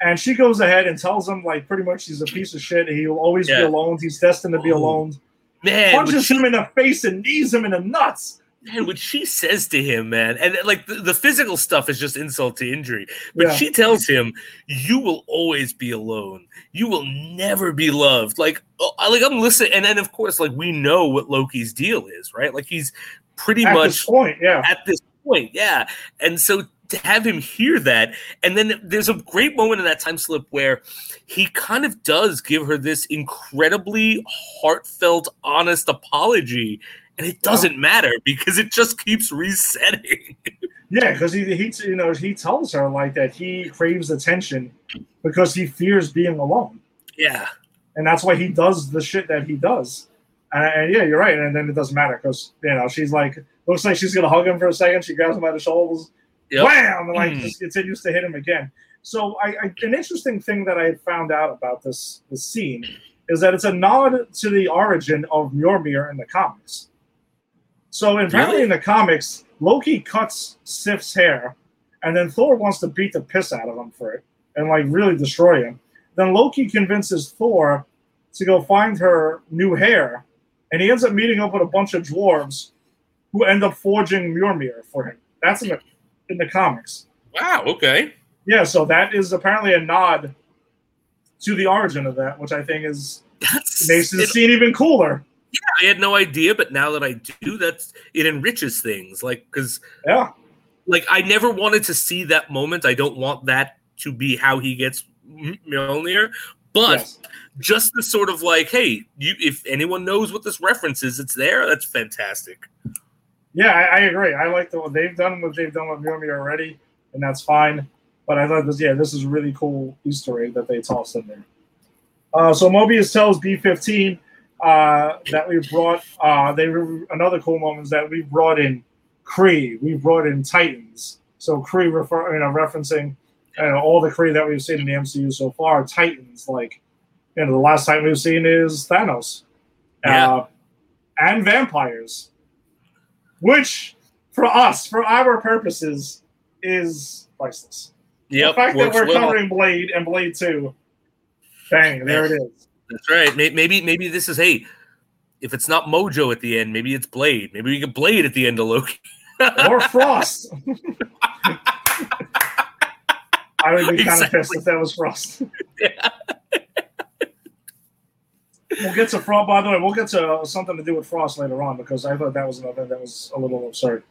and she goes ahead and tells him like pretty much he's a piece of shit he will always be alone he's destined to be Oh, alone Man, punches she, him in the face and knees him in the nuts man, what she says to him, man, and like the, the physical stuff is just insult to injury. But Yeah. she tells him, "You will always be alone. You will never be loved." Like, oh, I- like I'm listening, and then of course, like we know what Loki's deal is, right? Like he's pretty at much this point yeah at this point, yeah. And so to have him hear that, and then there's a great moment in that time slip where he kind of does give her this incredibly heartfelt, honest apology, and it doesn't matter because it just keeps resetting. (laughs) yeah because he, he you know he tells her like that he craves attention because he fears being alone yeah, and that's why he does the shit that he does and, and yeah you're right and then it doesn't matter because you know she's like looks like she's gonna hug him for a second she grabs him by the shoulders Yep. wham, and like Mm. just continues to hit him again. So I, I an interesting thing that I had found out about this this scene is that it's a nod to the origin of Mjolnir in the comics. So apparently Really? in the comics, Loki cuts Sif's hair, and then Thor wants to beat the piss out of him for it and like really destroy him. Then Loki convinces Thor to go find her new hair, and he ends up meeting up with a bunch of dwarves who end up forging Mjolnir for him. That's in the in the comics. wow, okay, Yeah, so that is apparently a nod to the origin of that, which I think is that's makes the it- scene even cooler. I had no idea, but now that I do, that's it enriches things. Like because Yeah, like I never wanted to see that moment. I don't want that to be how he gets Mjolnir, but. yes. just the sort of like, hey, you if anyone knows what this reference is, it's there. That's fantastic. yeah, I, I agree. I like the they've done what they've done with Mjolnir already, and that's fine. But I thought this, yeah, this is a really cool Easter egg that they tossed in there. Uh, so Mobius tells B15 uh, that we brought. Uh, they were another cool moment is that we brought in Kree. We brought in Titans. So Kree, refer, you know, referencing you know, all the Kree that we've seen in the MCU so far. Titans, like you know, the last time we've seen is Thanos, Yeah. uh, and vampires, which for us, for our purposes, is priceless. Yep, the fact that we're well. covering Blade and Blade Two, bang, there it is. That's right. Maybe maybe this is hey, if it's not Mojo at the end, maybe it's Blade. Maybe we get Blade at the end of Loki. (laughs) or Frost. (laughs) I would be kind of pissed if that was Frost. Yeah. (laughs) We'll get to Frost. By the way, we'll get to uh, something to do with Frost later on because I thought that was another that was a little absurd.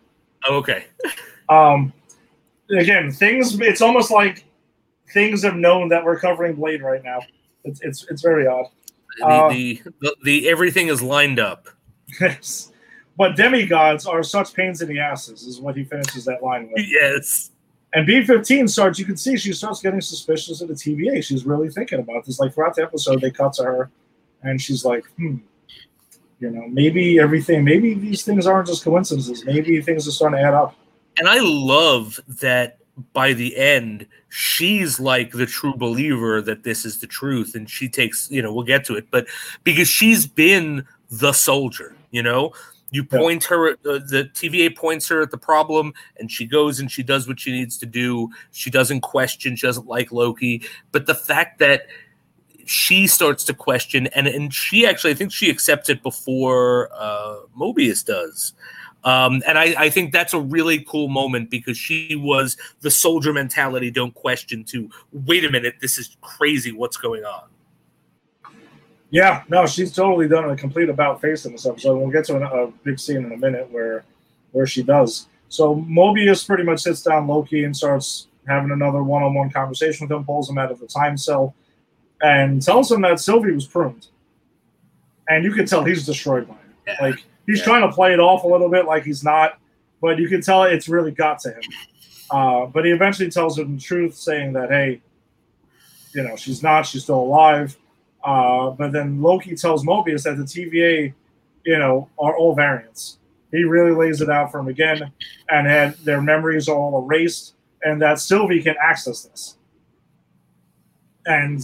Oh, okay. Um, again, things. It's almost like things have known that we're covering Blade right now. It's it's it's very odd. The, Uh, the, the the everything is lined up. (laughs) Yes. But demigods are such pains in the asses, is what he finishes that line with. Yes. And B15 starts, you can see she starts getting suspicious of the TVA. She's really thinking about this. Like throughout the episode, they cut to her and she's like, hmm, you know, maybe everything, maybe these things aren't just coincidences. Maybe things are starting to add up. And I love that by the end, she's like the true believer that this is the truth. And she takes, you know, we'll get to it, but because she's been the soldier, you know, you point yeah. her, uh, the TVA points her at the problem, and she goes and she does what she needs to do. She doesn't question, she doesn't like Loki. But the fact that she starts to question, and, and she actually, I think she accepts it before uh, Mobius does. Um, and I, I, think that's a really cool moment because she was the soldier mentality, don't question, to wait a minute, this is crazy, what's going on? Yeah, no, she's totally done a complete about face in this episode. We'll get to a, a big scene in a minute where where she does. So Mobius pretty much sits down Loki and starts having another one-on-one conversation with him, pulls him out of the time cell, and tells him that Sylvie was pruned. And you can tell he's destroyed by it. Yeah. Like he's trying to play it off a little bit like he's not, but you can tell it's really got to him. Uh, but he eventually tells him the truth, saying that, hey, you know, she's not, she's still alive. Uh, but then Loki tells Mobius that the TVA, you know, are all variants. He really lays it out for him again, and had their memories all erased, and that Sylvie can access this. And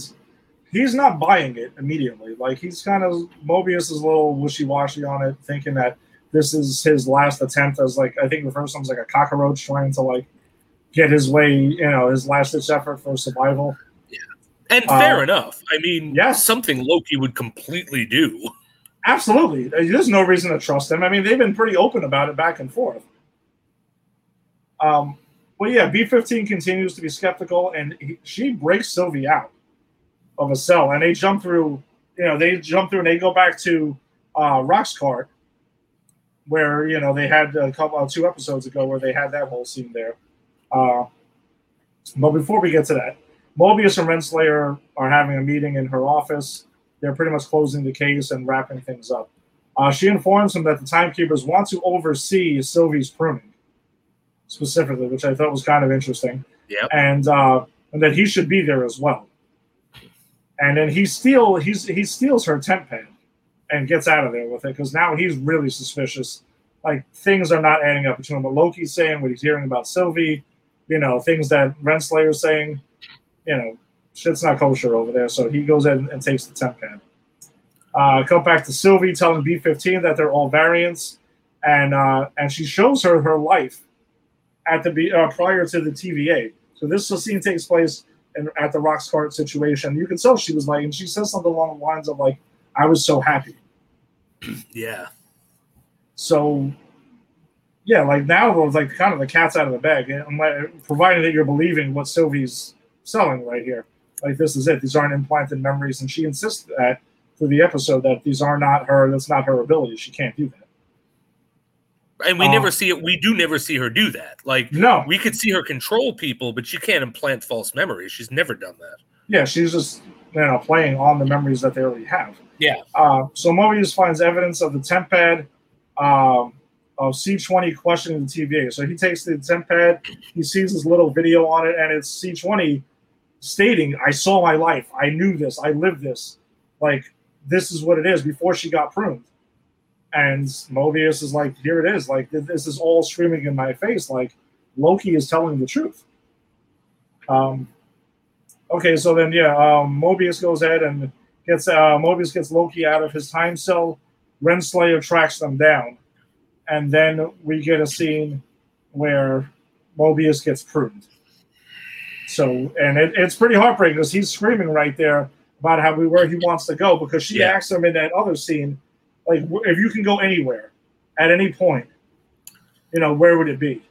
he's not buying it immediately. Like he's kind of Mobius is a little wishy washy on it, thinking that this is his last attempt as like I think the first one was like a cockroach trying to like get his way, you know, his last ditch effort for survival. Yeah, and fair uh, enough. I mean, yeah, something Loki would completely do. (laughs) Absolutely. There's no reason to trust him. I mean, they've been pretty open about it back and forth. Um, well, yeah, B15 continues to be skeptical, and he, she breaks Sylvie out of a cell, and they jump through. You know, they jump through, and they go back to uh, Roxxcart, where you know they had a couple uh, two episodes ago where they had that whole scene there. Uh, but before we get to that, Mobius and Renslayer are having a meeting in her office. They're pretty much closing the case and wrapping things up. Uh, she informs him that the timekeepers want to oversee Sylvie's pruning, specifically, which I thought was kind of interesting. Yeah. And uh, and that he should be there as well. And then he steal he's he steals her temp pad and gets out of there with it because now he's really suspicious. Like things are not adding up between what Loki's saying, what he's hearing about Sylvie, you know, things that Renslayer's saying you know, shit's not kosher over there. So he goes in and takes the temp pad. Uh, cut back to Sylvie telling B15 that they're all variants, and uh, and she shows her her life at the uh, prior to the TVA. So this scene takes place in, at the Roxxcart situation. You can tell she was like, and she says something along the lines of like, "I was so happy." (clears throat) Yeah. So, yeah, like now it's like kind of the cat's out of the bag, provided that you're believing what Sylvie's selling right here. Like this is it. These aren't implanted memories, and she insists that through the episode that these are not her. That's not her ability. She can't do that. And we um, never see it. We do never see her do that. Like no, we could see her control people, but she can't implant false memories. She's never done that. Yeah, she's just you know playing on the memories that they already have. Yeah. Uh, so Mobius finds evidence of the temp pad. Um, of C20 questioning the TVA. So he takes the temp pad, he sees this little video on it, and it's C20 stating, I saw my life. I knew this. I lived this. Like, this is what it is before she got pruned. And Mobius is like, here it is. Like, this is all screaming in my face. Like, Loki is telling the truth. Um, okay, so then, yeah, um, Mobius goes ahead and gets, uh, Mobius gets Loki out of his time cell. Renslayer tracks them down. And then we get a scene where Mobius gets pruned so, and it, it's pretty heartbreaking because he's screaming right there about how we where he wants to go because she yeah. asked him in that other scene, like, if you can go anywhere at any point, you know, where would it be?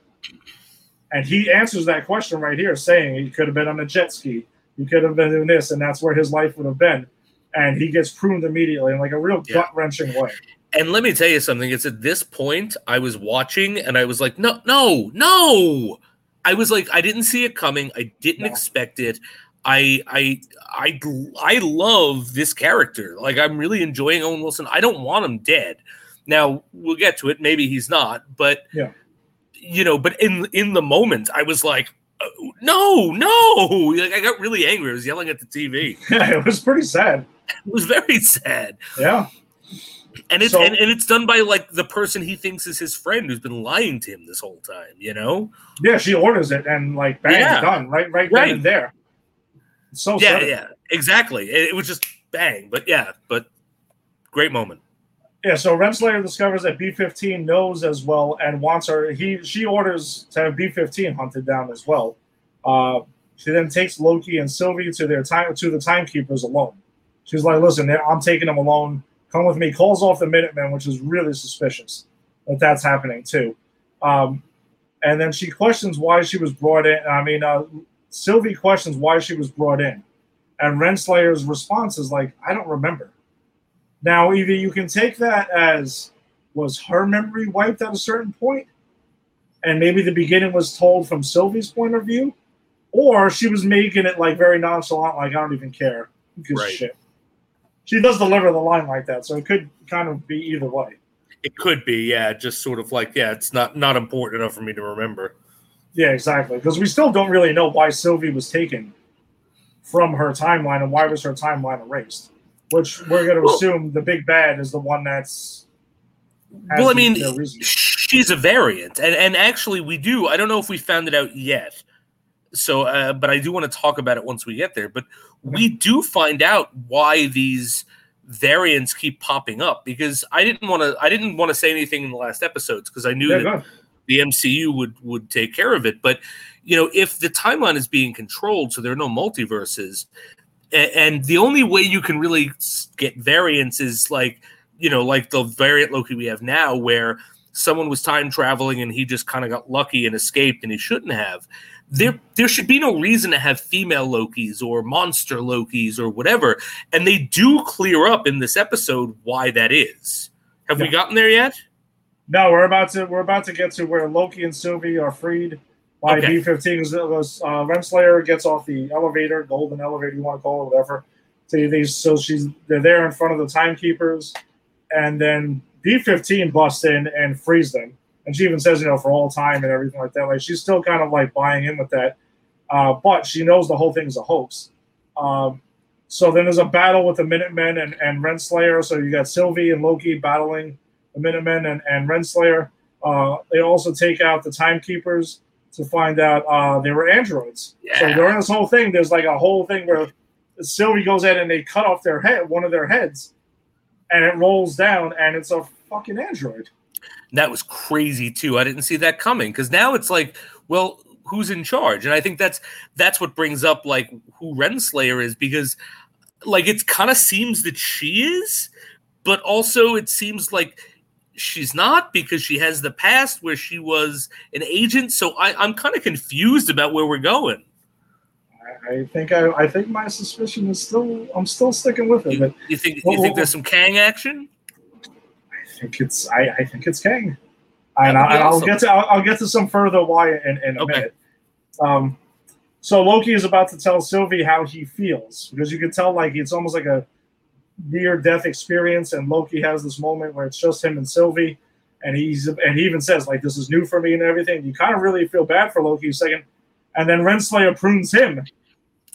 And he answers that question right here, saying he could have been on a jet ski, he could have been doing this, and that's where his life would have been. And he gets pruned immediately in like a real yeah. gut wrenching way. And let me tell you something. It's at this point I was watching and I was like, no, no, no. I was like, I didn't see it coming. I didn't no. expect it. I I I I love this character. Like I'm really enjoying Owen Wilson. I don't want him dead. Now we'll get to it. Maybe he's not, but yeah, you know. But in in the moment, I was like, oh, no, no. Like I got really angry. I was yelling at the TV. Yeah, (laughs) it was pretty sad. It was very sad. Yeah. and it's So- and, and it's done by like the person he thinks is his friend who's been lying to him this whole time. You know? Yeah, she orders it and like bang, Yeah. done right, right, then Right. and there. It's so yeah, sudden. yeah, exactly. It, it was just bang, but yeah, but great moment. Yeah, so Renslayer discovers that B15 knows as well and wants her. He she orders to have B15 hunted down as well. Uh, she then takes Loki and Sylvie to their time to the timekeepers alone. She's like, "Listen, I'm taking them alone. Come with me." Calls off the Minutemen, which is really suspicious that that's happening too. Um, and then she questions why she was brought in. I mean, uh, Sylvie questions why she was brought in, and Renslayer's response is like, "I don't remember." Now, either you can take that as was her memory wiped at a certain point, and maybe the beginning was told from Sylvie's point of view, or she was making it like very nonchalant, like I don't even care. A Right. shit? She does deliver the line like that, so it could kind of be either way. It could be, yeah, just sort of like, yeah, it's not not important enough for me to remember. Yeah, exactly. Because we still don't really know why Sylvie was taken from her timeline and why was her timeline erased. Which we're going to Well- assume the big bad is the one that's. Well, I mean, she's a variant, and and actually, we do. I don't know if we found it out yet. So, uh, but I do want to talk about it once we get there. But we do find out why these variants keep popping up because I didn't want to. I didn't want to say anything in the last episodes because I knew Yeah, that. The MCU would would take care of it. But you know, if the timeline is being controlled, so there are no multiverses, and, and the only way you can really get variants is like you know, like the variant Loki we have now, where someone was time traveling and he just kind of got lucky and escaped, and he shouldn't have. There, there should be no reason to have female Lokis or monster Lokis or whatever, and they do clear up in this episode why that is. Have we gotten there yet? No, we're about to we're about to get to where Loki and Sylvie are freed by Okay. B fifteen. Because uh, Renslayer gets off the elevator, golden elevator, you want to call it, whatever. So they so she's they're there in front of the timekeepers, and then B fifteen busts in and frees them. And she even says, you know, for all time and everything like that. Like she's still kind of like buying in with that, uh, but she knows the whole thing is a hoax. Um, so then there's a battle with the Minutemen and and Renslayer. So you got Sylvie and Loki battling the Minutemen and, and Renslayer. Uh, they also take out the Timekeepers to find out uh, they were androids. Yeah. So during this whole thing, there's like a whole thing where Sylvie goes in and they cut off their head, one of their heads, and it rolls down, and it's a fucking android. that was crazy too. I didn't see that coming because now it's like, well, who's in charge? And I think that's that's what brings up like who Renslayer is because like it kind of seems that she is, but also it seems like she's not because she has the past where she was an agent. So I, I'm kind of confused about where we're going. I, think I, I think my suspicion is still I'm still sticking with it, You, but you think Well, you think there's some Kang action? I think it's I, I think it's Kang, and, I, I'll get to I'll, I'll get to some further why in, in a Okay. minute. Um, so Loki is about to tell Sylvie how he feels because you can tell like it's almost like a near death experience, and Loki has this moment where it's just him and Sylvie, and he's and he even says like this is new for me and everything. You kind of really feel bad for Loki a second, and then Renslayer prunes him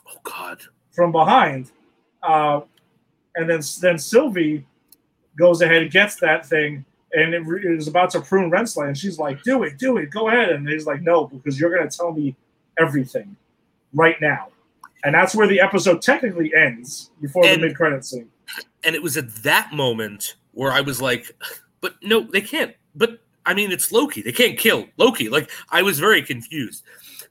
Oh God. from behind, uh, and then then Sylvie goes ahead and gets that thing and it re- is about to prune Renslayer, and she's like, "Do it, do it, go ahead." And he's like, "No, because you're going to tell me everything right now." And that's where the episode technically ends before And- the mid credit scene. And it was at that moment where I was like, (sighs) but no, they can't. But I mean, it's Loki. They can't kill Loki. Like, I was very confused.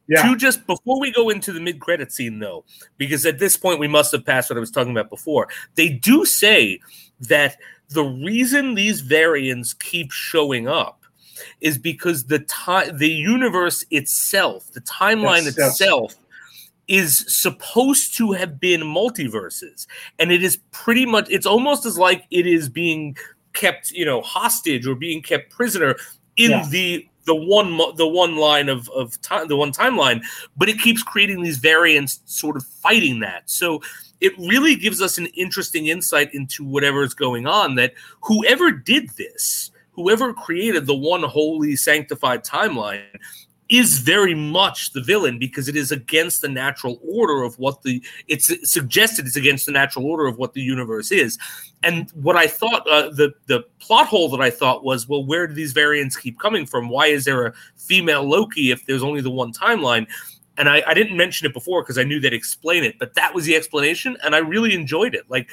Yeah, To just before we go into the mid credit scene, though, because at this point we must have passed what I was talking about before, they do say that the reason these variants keep showing up is because the time, the universe itself, the timeline Yes, yes. Is supposed to have been multiverses, and it is pretty much. It's almost as like it is being kept, you know, hostage or being kept prisoner in Yeah. the the one the one line of of time the one timeline but it keeps creating these variants sort of fighting that so it really gives us an interesting insight into whatever is going on that whoever did this whoever created the one holy sanctified timeline is very much the villain because it is against the natural order of what the it's suggested it's against the natural order of what the universe is and what i thought uh, the the plot hole that i thought was well where do these variants keep coming from why is there a female loki if there's only the one timeline and I, I didn't mention it before because I knew they'd explain it, but that was the explanation, and I really enjoyed it. Like,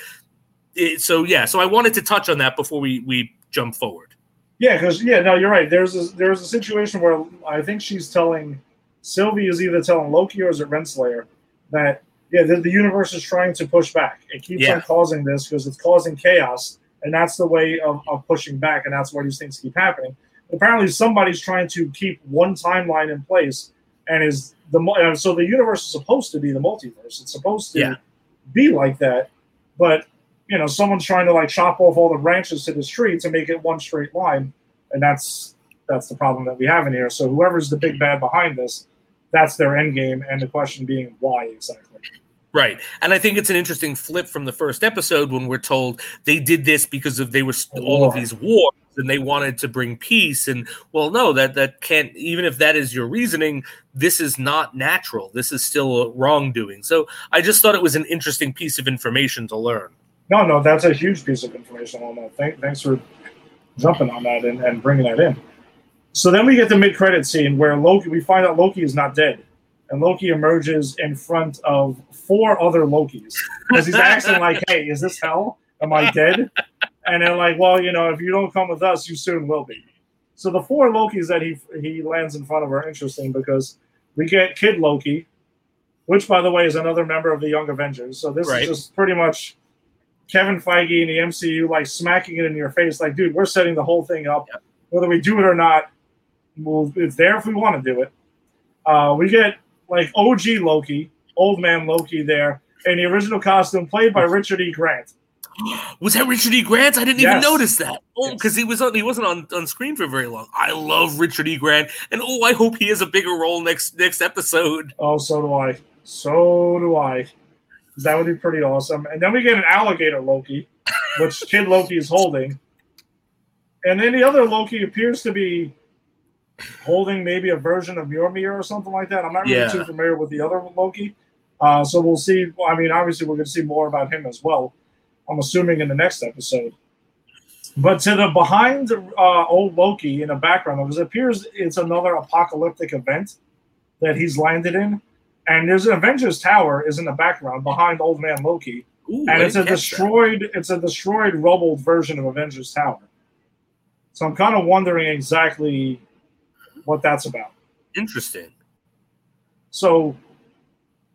it, so yeah, so I wanted to touch on that before we we jump forward. Yeah, because yeah, no, you're right. There's a, there's a situation where I think she's telling Sylvie is either telling Loki or is it Renslayer that yeah, the, the universe is trying to push back. It keeps Yeah. on causing this because it's causing chaos, and that's the way of, of pushing back, and that's why these things keep happening. Apparently, somebody's trying to keep one timeline in place, and is the so the universe is supposed to be the multiverse. It's supposed to Yeah. be like that, but you know, someone's trying to like chop off all the branches to this tree to make it one straight line, and that's that's the problem that we have in here. So whoever's the big bad behind this, that's their end game, and the question being why exactly. Right. And I think it's an interesting flip from the first episode when we're told they did this because of they were st- all of these wars and they wanted to bring peace and well no that that can't even if that is your reasoning this is not natural this is still a wrongdoing so i just thought it was an interesting piece of information to learn No, no, that's a huge piece of information. Thank, thanks for jumping on that and, and bringing that in. So then we get the mid-credit scene where Loki. We find out Loki is not dead, and Loki emerges in front of four other Lokis because he's asking like, "Hey, is this hell? Am I dead?" And they're like, "Well, you know, if you don't come with us, you soon will be." So the four Lokis that he he lands in front of are interesting because we get Kid Loki, which by the way is another member of the Young Avengers. So this Right. is just pretty much Kevin Feige and the MCU like smacking it in your face, like, dude, we're setting the whole thing up. Whether we do it or not, we'll, it's there if we want to do it. Uh, we get like OG Loki, old man Loki there in the original costume, played by Richard E. Grant. was that richard e grant i didn't even notice that oh Yes. because he was on he wasn't on, on screen for very long i love richard e grant and oh i hope he has a bigger role next next episode Oh, so do I. So do I. That would be pretty awesome. And then we get an alligator Loki, which Kid Loki is holding. And then the other Loki appears to be holding maybe a version of Mjolnir or something like that. I'm not really Yeah. too familiar with the other Loki. Uh, so we'll see. I mean, obviously, we're going to see more about him as well. I'm assuming in the next episode. But to the behind uh, old Loki in the background, it appears it's another apocalyptic event that he's landed in. And there's an Avengers Tower is in the background behind Old Man Loki, Ooh, and it's a didn't that. destroyed it's a destroyed rubbled version of Avengers Tower. So I'm kind of wondering exactly what that's about. interesting So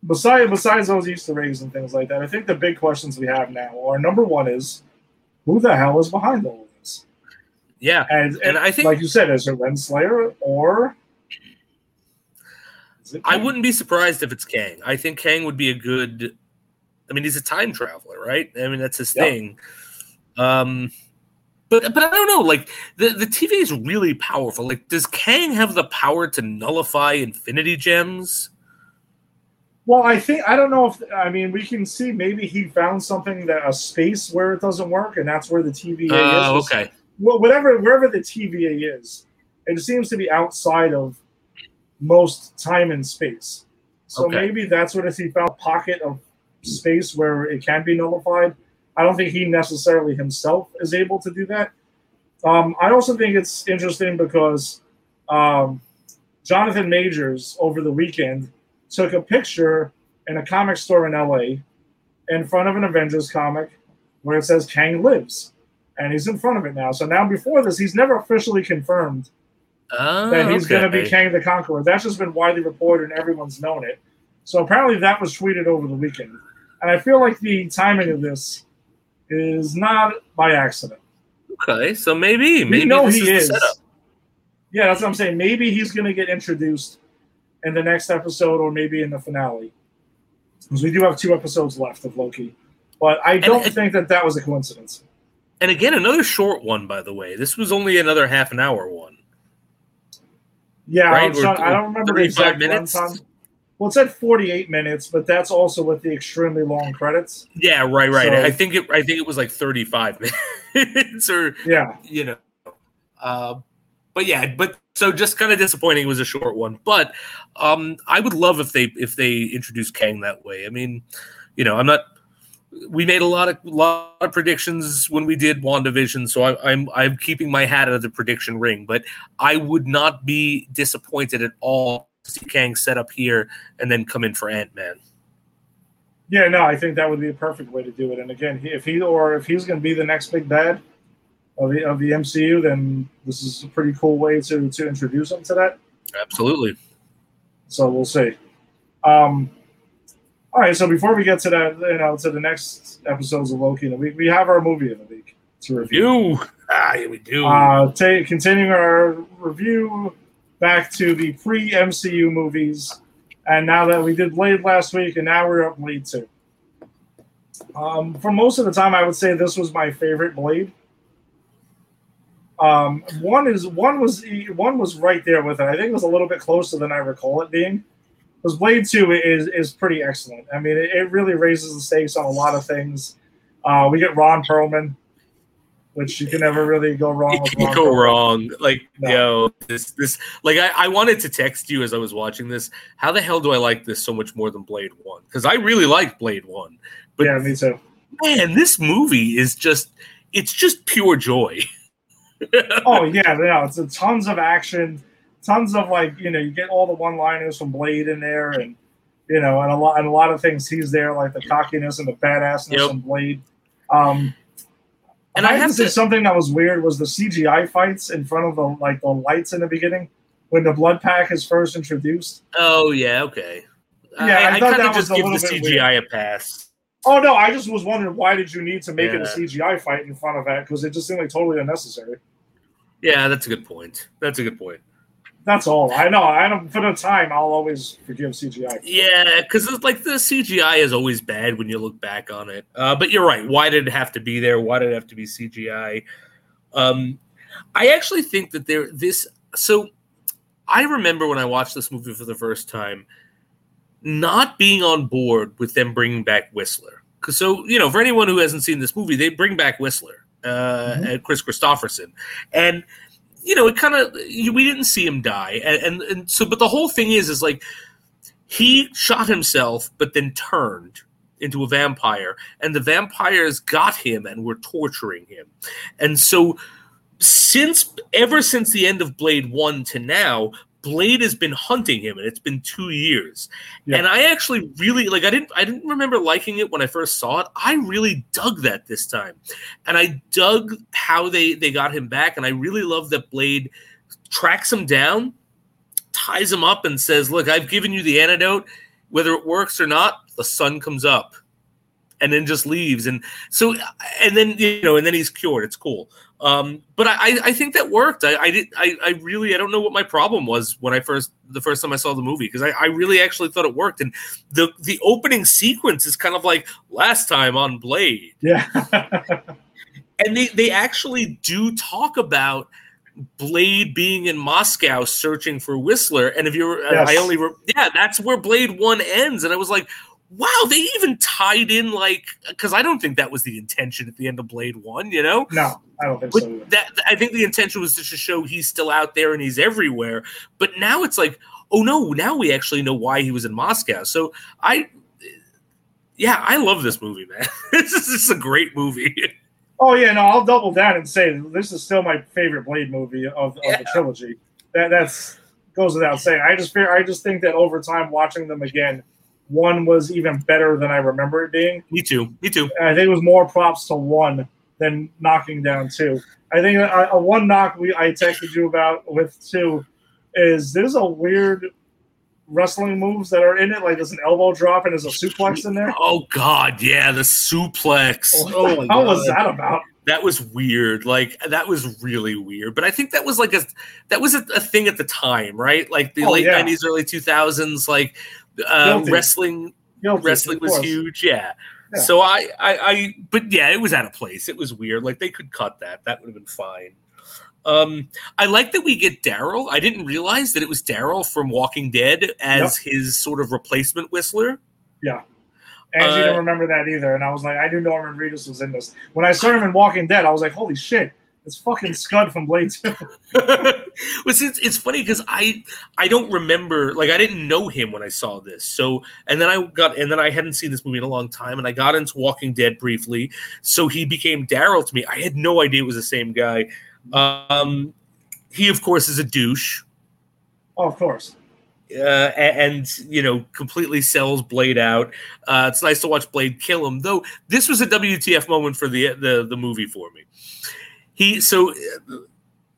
besides besides those Easter eggs and things like that, I think the big questions we have now are number one is who the hell is behind all of this? yeah And, And I think- like you said, is it Renslayer or I wouldn't be surprised if it's Kang. I think Kang would be a good. I mean, he's a time traveler, right? I mean, that's his Yep. thing. Um, but but I don't know. Like the the TVA is really powerful. Like, does Kang have the power to nullify Infinity Gems? Well, I think I don't know if I mean we can see maybe he found something that a space where it doesn't work, and that's where the TVA Oh, is. okay. Well, whatever wherever the TVA is, it seems to be outside of most time and space. So Okay. maybe that's what if He found a pocket of space where it can be nullified. I don't think he necessarily himself is able to do that. Um, I also think it's interesting because um, Jonathan Majors over the weekend took a picture in a comic store in LA in front of an Avengers comic where it says Kang lives. And he's in front of it now. So now before this, he's never officially confirmed Oh, that he's going to be okay. Kang the Conqueror. That's just been widely reported and everyone's known it. So apparently that was tweeted over the weekend. And I feel like the timing of this is not by accident. Okay, so maybe We maybe know this he is, is. setup. Yeah, that's what I'm saying. Maybe he's going to get introduced in the next episode or maybe in the finale. Because we do have two episodes left of Loki. But I don't and- think that that was a coincidence. And again, another short one, by the way. This was only another half an hour one. Yeah, Right, or I don't remember the exact minutes? Well, it said 48 minutes, but that's also with the extremely long credits. Yeah, right, right. So- I think it. I think it was like thirty-five (laughs) minutes, or Yeah, you know. Uh, but yeah, but so just kind of disappointing. It was a short one, but um, I would love if they if they introduced Kang that way. I mean, you know, I'm not. We made a lot of lot of predictions when we did WandaVision, so I, I'm I'm keeping my hat out of the prediction ring. But I would not be disappointed at all to see Kang set up here and then come in for Ant Man. Yeah, no, I think that would be a perfect way to do it. And again, if he or if he's going to be the next big bad of the of the MCU, then this is a pretty cool way to to introduce him to that. Absolutely. So we'll see. Um, all right, so before we get to that, you know, to the next episodes of Loki, we we have our movie of the week to review. (laughs) Ah, yeah, we do. Uh, ta- continuing our review back to the pre MCU movies, and now that we did Blade last week, and now we're at Blade two. Um, for most of the time, I would say this was my favorite Blade. Um, one is one was one was right there with it. I think it was a little bit closer than I recall it being. Because Blade Two is is pretty excellent. I mean, it, it really raises the stakes on a lot of things. Uh, we get Ron Perlman, which you can never really go wrong. (laughs) You can't go Perlman. wrong. Like, No. yo, this, this, like, I, I wanted to text you as I was watching this. How the hell do I like this so much more than Blade One? Because I really like Blade One, but yeah, me too. man, this movie is just, it's just pure joy. (laughs) Oh yeah, yeah. It's a tons of action, tons of like you know you get all the one-liners from Blade in there, and you know, and a lot and a lot of things he's there like the cockiness and the badassness Yep. from Blade. Um, And I I have to say something that was weird was the CGI fights in front of the like the lights in the beginning when the blood pack is first introduced. Oh yeah, okay. Yeah, I I, I, thought kind that of was just give the CGI a pass. Oh no, I just was wondering why did you need to make it a CGI fight in front of that because it just seemed like totally unnecessary. Yeah, that's a good point. That's a good point. That's all. I know. I don't. For the time, I'll always forgive CGI. Yeah, because it's like the CGI is always bad when you look back on it. Uh, but you're right. Why did it have to be there? Why did it have to be CGI? Um, I actually think that there this. So I remember when I watched this movie for the first time, not being on board with them bringing back Whistler. Because so you know, for anyone who hasn't seen this movie, they bring back Whistler, uh, Mhm. and Kris Kristofferson, and you know, it kind of we didn't see him die, and, and and so, but the whole thing is, is like he shot himself, but then turned into a vampire, and the vampires got him and were torturing him, and so since ever since the end of Blade One to now. Blade has been hunting him, and it's been two years. Yeah. And I actually really like. I didn't. I didn't remember liking it when I first saw it. I really dug that this time, and I dug how they they got him back. And I really love that Blade tracks him down, ties him up, and says, "Look, I've given you the antidote. Whether it works or not, the sun comes up." And then just leaves, and so, and then you know, and then he's cured. It's cool. Um, but I, I- think that worked. I, I did. I, I really, I don't know what my problem was when I first, the first time I saw the movie, because I, I really actually thought it worked. And the the opening sequence is kind of like last time on Blade, Yeah. (laughs) and they they actually do talk about Blade being in Moscow searching for Whistler. And if you're, Yes. I only, re- yeah, that's where Blade One ends. And I was like. Wow, they even tied in like because I don't think that was the intention at the end of Blade One, you know. no, I don't think But so. Either. that I think the intention was just to show he's still out there and he's everywhere. But now it's like, oh no, now we actually know why he was in Moscow. So I, yeah, I love this movie, man. (laughs) this is just a great movie. Oh yeah, no, I'll double down and say this is still my favorite Blade movie of, of Yeah. the trilogy. That that's goes without saying. I just fear, I just think that over time watching them again, one was even better than I remember it being. Me too. Me too. And I think it was more props to one than knocking down two. I think a, a one knock we I texted you about with two is there's a weird wrestling moves that are in it. Like there's an elbow drop and there's a suplex in there. Oh God, yeah, the suplex. Oh, oh my How was that about? That was weird. Like that was really weird. But I think that was like a that was a, a thing at the time, right? Like the Oh, late yeah. nineties, early two thousands. Like uh, wrestling Guilty, wrestling was huge. Yeah. Yeah. So I, I, I, but yeah, it was out of place. It was weird. Like they could cut that. That would have been fine. Um, I like that we get Daryl. I didn't realize that it was Daryl from Walking Dead as his sort of replacement Whistler. Yeah. Angie Uh, didn't remember that either, and I was like, I knew Norman Reedus was in this. When I saw him in Walking Dead, I was like, holy shit, It's fucking Scud from Blade Two. (laughs) well, it's, it's funny because I I don't remember like I didn't know him when I saw this. So and then I got and then I hadn't seen this movie in a long time, and I got into Walking Dead briefly. So he became Daryl to me. I had no idea it was the same guy. Um, he of course is a douche. Oh, of course. Uh, and, you know completely sells Blade out. Uh, it's nice to watch Blade kill him, though. This was a WTF moment for the the, the movie for me. He so uh,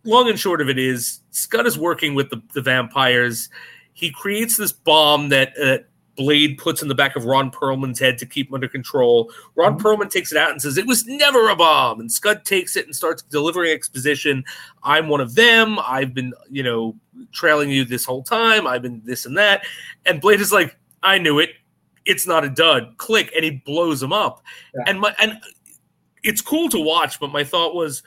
long and short of it is Scud is working with the, the vampires. He creates this bomb that uh, Blade puts in the back of Ron Perlman's head to keep him under control. Ron mm-hmm. Perlman takes it out and says, It was never a bomb. And Scud takes it and starts delivering exposition. I'm one of them. I've been, you know, trailing you this whole time. I've been this and that. And Blade is like, I knew it. It's not a dud. Click. And he blows him up. Yeah. And my and it's cool to watch, but my thought was,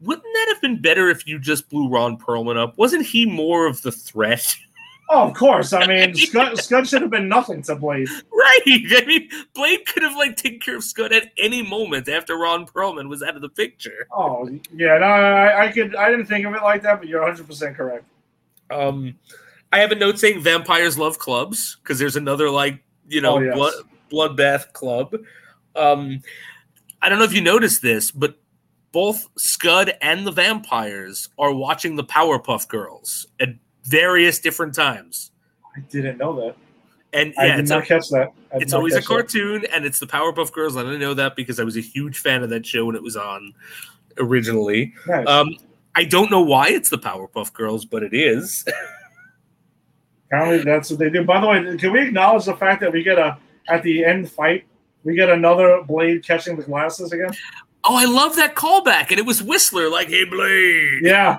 wouldn't that have been better if you just blew Ron Perlman up? Wasn't he more of the threat? (laughs) Oh, of course. I mean, (laughs) Scud, Scud should have been nothing to Blade. Right. (laughs) I mean, Blade could have like taken care of Scud at any moment after Ron Perlman was out of the picture. Oh, yeah. No, I, I could. I didn't think of it like that, but you're 100 percent correct. Um, I have a note saying vampires love clubs because there's another like you know oh, yes. blood bloodbath club. Um, I don't know if you noticed this, but both Scud and the vampires are watching the Powerpuff Girls at various different times. I didn't know that. And yeah, I did not a, catch that. It's always a cartoon, that. and it's the Powerpuff Girls. I didn't know that because I was a huge fan of that show when it was on originally. Nice. Um, I don't know why it's the Powerpuff Girls, but it is. (laughs) Apparently, that's what they do. By the way, can we acknowledge the fact that we get a at the end fight, we get another Blade catching the glasses again? Oh, I love that callback, and it was Whistler, like, "Hey, Blade." Yeah,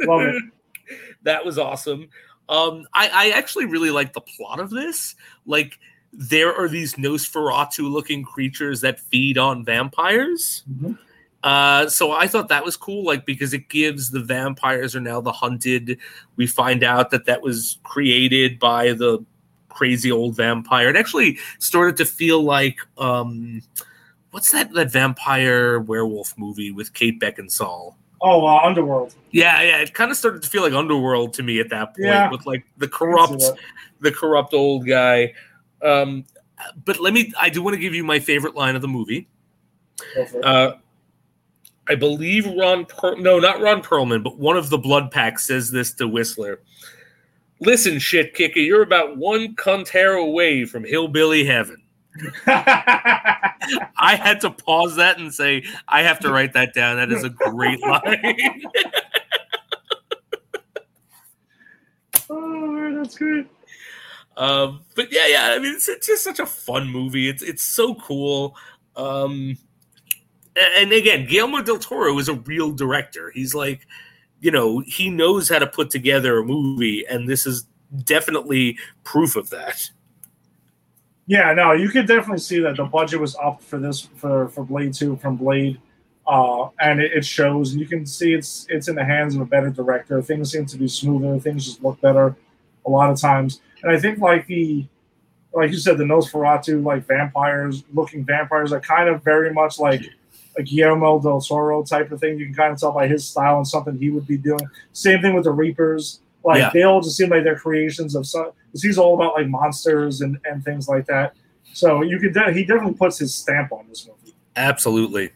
love it. (laughs) that was awesome. Um, I, I actually really like the plot of this. Like, there are these Nosferatu looking creatures that feed on vampires. Mm-hmm. Uh, so I thought that was cool, like because it gives the vampires are now the hunted. We find out that that was created by the crazy old vampire. It actually started to feel like um, what's that that vampire werewolf movie with Kate Beckinsale? Oh, uh, Underworld. Yeah, yeah. It kind of started to feel like Underworld to me at that point, yeah. with like the corrupt, the corrupt old guy. Um, but let me. I do want to give you my favorite line of the movie. Uh, I believe Ron. Per- no, not Ron Perlman, but one of the Blood Pack says this to Whistler. Listen, shit kicker, you're about one cunt hair away from hillbilly heaven. I had to pause that and say, I have to write that down. That is a great (laughs) line. oh, that's great. Um, but yeah, yeah. I mean, it's, it's, just such a fun movie. It's it's so cool. Um, and again, Guillermo del Toro is a real director. He's like, you know, he knows how to put together a movie, and this is definitely proof of that. Yeah, no, you could definitely see that the budget was up for this for for Blade Two from Blade, uh, and it, it, shows. And you can see it's it's in the hands of a better director. Things seem to be smoother. Things just look better a lot of times. And I think like the like you said, the Nosferatu like vampires looking vampires are kind of very much like a Guillermo del Toro type of thing. You can kind of tell by his style and something he would be doing. Same thing with the Reapers. Like yeah. they all just seem like they're creations of some. He's all about like monsters and and things like that. So you could de- he definitely puts his stamp on this movie. Absolutely.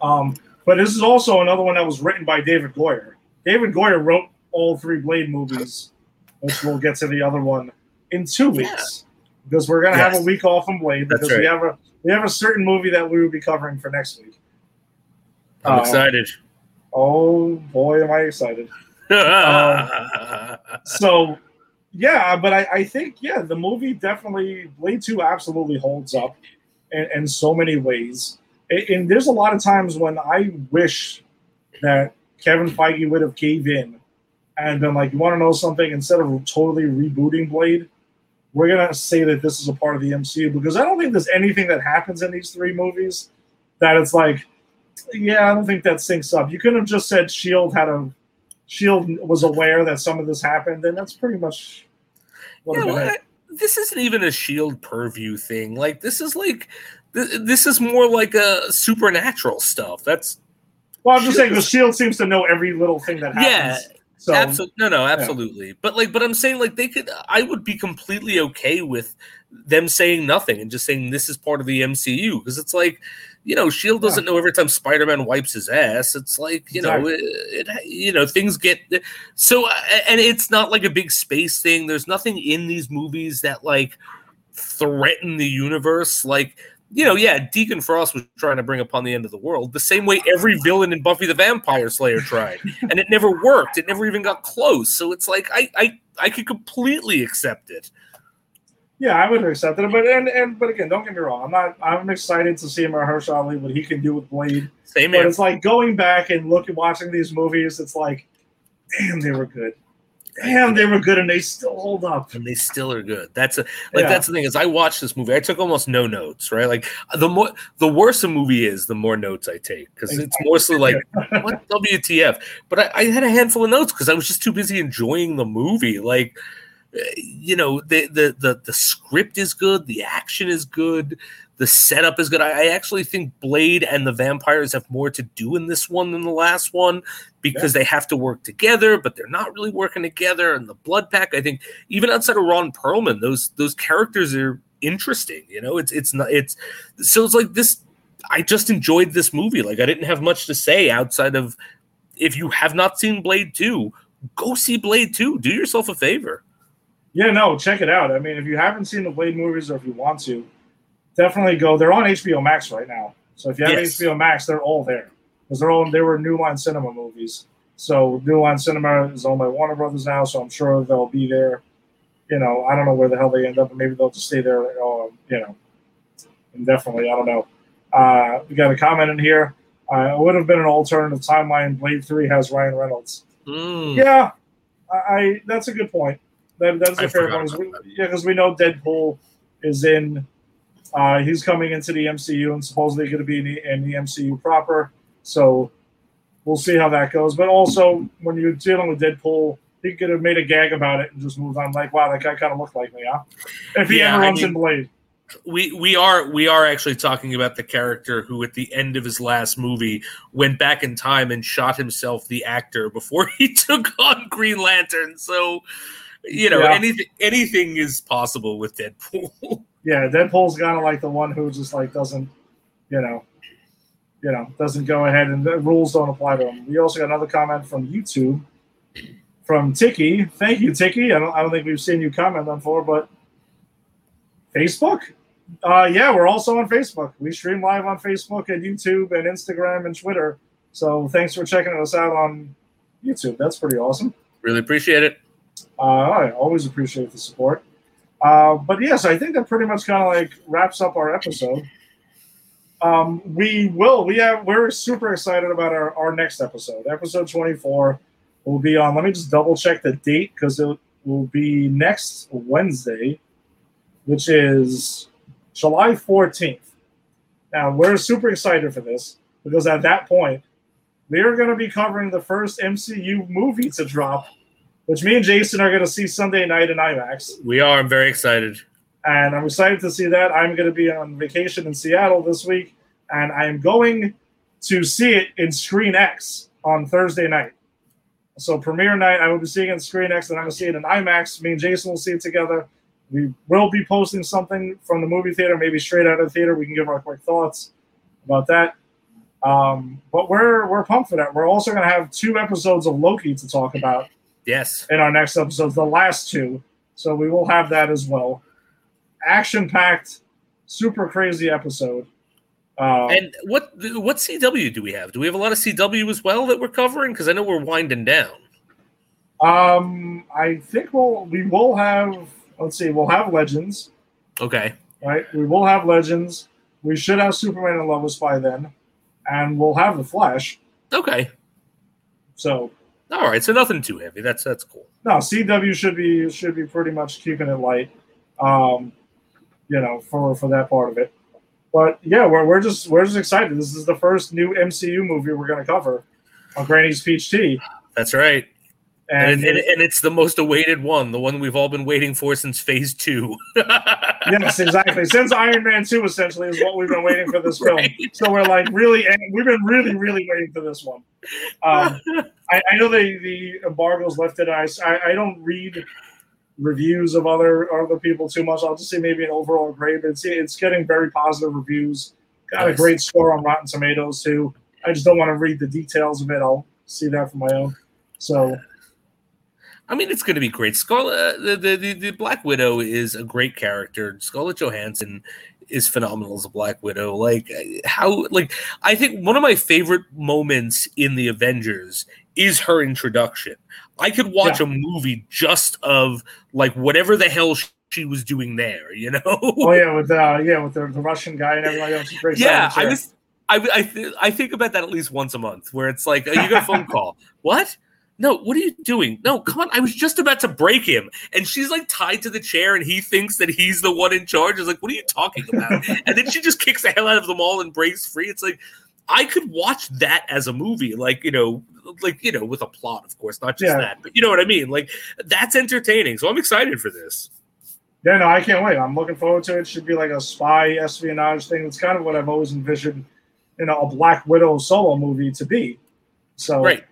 Um, but this is also another one that was written by David Goyer. David Goyer wrote all three Blade movies, which we'll get to the other one in two weeks yeah. because we're gonna yes. have a week off from Blade because right. we have a we have a certain movie that we will be covering for next week. I'm um, excited. Oh boy, am I excited! (laughs) um, so yeah, but I, I, think yeah, the movie definitely Blade Two absolutely holds up in, in so many ways. And, and, there's a lot of times when I wish that Kevin Feige would have gave in and been like, "You want to know something? Instead of totally rebooting Blade, we're gonna say that this is a part of the MCU because I don't think there's anything that happens in these three movies that it's like, yeah, I don't think that syncs up. You could have just said Shield had a Shield was aware that some of this happened, and that's pretty much what yeah, well, this isn't even a Shield purview thing. Like this is like this is more like a supernatural stuff. That's Well, I'm just saying the Shield seems to know every little thing that happens. Yeah. So absolutely. No, no, absolutely. But like, but I'm saying like they could. I would be completely okay with them saying nothing and just saying this is part of the MCU because it's like, you know, Shield doesn't know every time Spider-Man wipes his ass. It's like you know, it, it, you know, things get so, uh, and it's not like a big space thing. There's nothing in these movies that like threaten the universe. Like, you know, yeah, Deacon Frost was trying to bring upon the end of the world the same way every villain in Buffy the Vampire Slayer tried, (laughs) and it never worked. It never even got close. So it's like I I I could completely accept it. Yeah, I would accept it, but and, and but again, don't get me wrong. I'm not. I'm excited to see Mahershala Ali what he can do with Blade. Same But here. it's like going back and looking, watching these movies. It's like, damn, they were good. Damn, they were good, and they still hold up. and they still are good. That's a like Yeah. that's the thing is I watched this movie. I took almost no notes, right? Like the more the worse a movie is, the more notes I take because it's mostly like (laughs) what WTF. But I, I had a handful of notes because I was just too busy enjoying the movie. Like you know the, the the the script is good, the action is good, the setup is good. I, I actually think Blade and the vampires have more to do in this one than the last one because they have to work together, but they're not really working together. And the Blood Pack, I think, even outside of Ron Perlman, those those characters are interesting. You know, it's it's not it's so it's like this. I just enjoyed this movie. Like I didn't have much to say outside of if you have not seen Blade two, go see Blade two. Do yourself a favor. Yeah, no, check it out. I mean, if you haven't seen the Blade movies or if you want to, definitely go. They're on HBO Max right now. So if you have Yes. HBO Max, they're all there because they're all they were New Line Cinema movies. So New Line Cinema is owned by Warner Brothers now, so I'm sure they'll be there. You know, I don't know where the hell they end up, but maybe they'll just stay there. Uh, you know, indefinitely. I don't know. Uh, we got a comment in here. Uh, it would have been an alternative timeline. Blade Three has Ryan Reynolds. Mm. Yeah, I, I that's a good point. That that's a I fair point. We, yeah, because we know Deadpool is in. Uh, he's coming into the MCU and supposedly going to be in the, in the MCU proper. So we'll see how that goes. But also, when you're dealing with Deadpool, he could have made a gag about it and just moved on. Like, wow, that guy kind of looked like me, huh? If he Yeah, ever I runs mean- in Blade. we we are we are actually talking about the character who at the end of his last movie went back in time and shot himself the actor before (laughs) he took on green lantern so you know Yeah. anything anything is possible with deadpool (laughs) Yeah, Deadpool's kind of like the one who just like doesn't, you know, you know, doesn't go ahead and the rules don't apply to him. We also got another comment from YouTube from Tiki. Thank you, Tiki. I don't, I don't think we've seen you comment on before, but Facebook. Uh, yeah, we're also on Facebook. We stream live on Facebook and YouTube and Instagram and Twitter. So thanks for checking us out on YouTube. That's pretty awesome. really appreciate it I always appreciate the support. Uh, but yes, I think that pretty much kind of like wraps up our episode. Um, we will. We have. We're super excited about our, our next episode. Episode twenty four will be on. Let me just double check the date because it will be next Wednesday, which is July fourteenth. Now we're super excited for this because at that point we are going to be covering the first MCU movie to drop which me and Jason are going to see Sunday night in IMAX. we are i'm very excited And I'm excited to see that. I'm going to be on vacation in Seattle this week, and I'm going to see it in Screen X on Thursday night. So premiere night, I will be seeing it in Screen X, and I'm going to see it in IMAX. Me and Jason will see it together. We will be posting something from the movie theater, maybe straight out of the theater. We can give our quick thoughts about that. Um, but we're we're pumped for that. We're also going to have two episodes of Loki to talk about yes in our next episodes, the last two. So we will have that as well. Action packed, super crazy episode. Um, and what what cw do we have do we have a lot of cw as well that we're covering because i know we're winding down um, I think we'll we will have. Let's see, we'll have Legends, okay right? We will have Legends. We should have Superman and Lois by then, and we'll have the Flash. okay So all right so nothing too heavy that's that's cool no, CW should be should be pretty much keeping it light. Um, you know, for for that part of it. But yeah, we're, we're just we're just excited. This is the first new MCU movie we're going to cover on Granny's Peach Tea. that's right And, and, and, it's the most awaited one, the one we've all been waiting for since phase two. (laughs) yes, exactly. Since Iron Man 2, essentially, is what we've been waiting for this film. So we're like, really, we've been really, really waiting for this one. Um, (laughs) I, I, know the, the embargo's lifted. I, I, I don't read reviews of other other people too much. I'll just say maybe an overall grade, but it's, it's getting very positive reviews. Got nice. a great score on Rotten Tomatoes, too. I just don't want to read the details of it. I'll see that for my own. So I mean, it's going to be great. Scarlett, uh, the, the, the Black Widow is a great character. Scarlett Johansson is phenomenal as a Black Widow. Like how, like I think one of my favorite moments in the Avengers is her introduction. I could watch yeah. a movie just of like whatever the hell she was doing there. You know? Oh yeah, with uh, yeah, with the, the Russian guy and everything else. Great yeah, I was. I I, th- I think about that at least once a month, where it's like oh, you get a phone (laughs) call. What? No, what are you doing? No, come on. I was just about to break him. And she's like tied to the chair and he thinks that he's the one in charge. Is like, what are you talking about? and then she just kicks the hell out of them all and breaks free. It's like, I could watch that as a movie, like, you know, like, you know, with a plot, of course, not just yeah. that, but you know what I mean? Like, that's entertaining. So I'm excited for this. Yeah, no, I can't wait. I'm looking forward to it. it should be like a spy espionage thing. It's kind of what I've always envisioned, you know, a Black Widow solo movie to be. So, right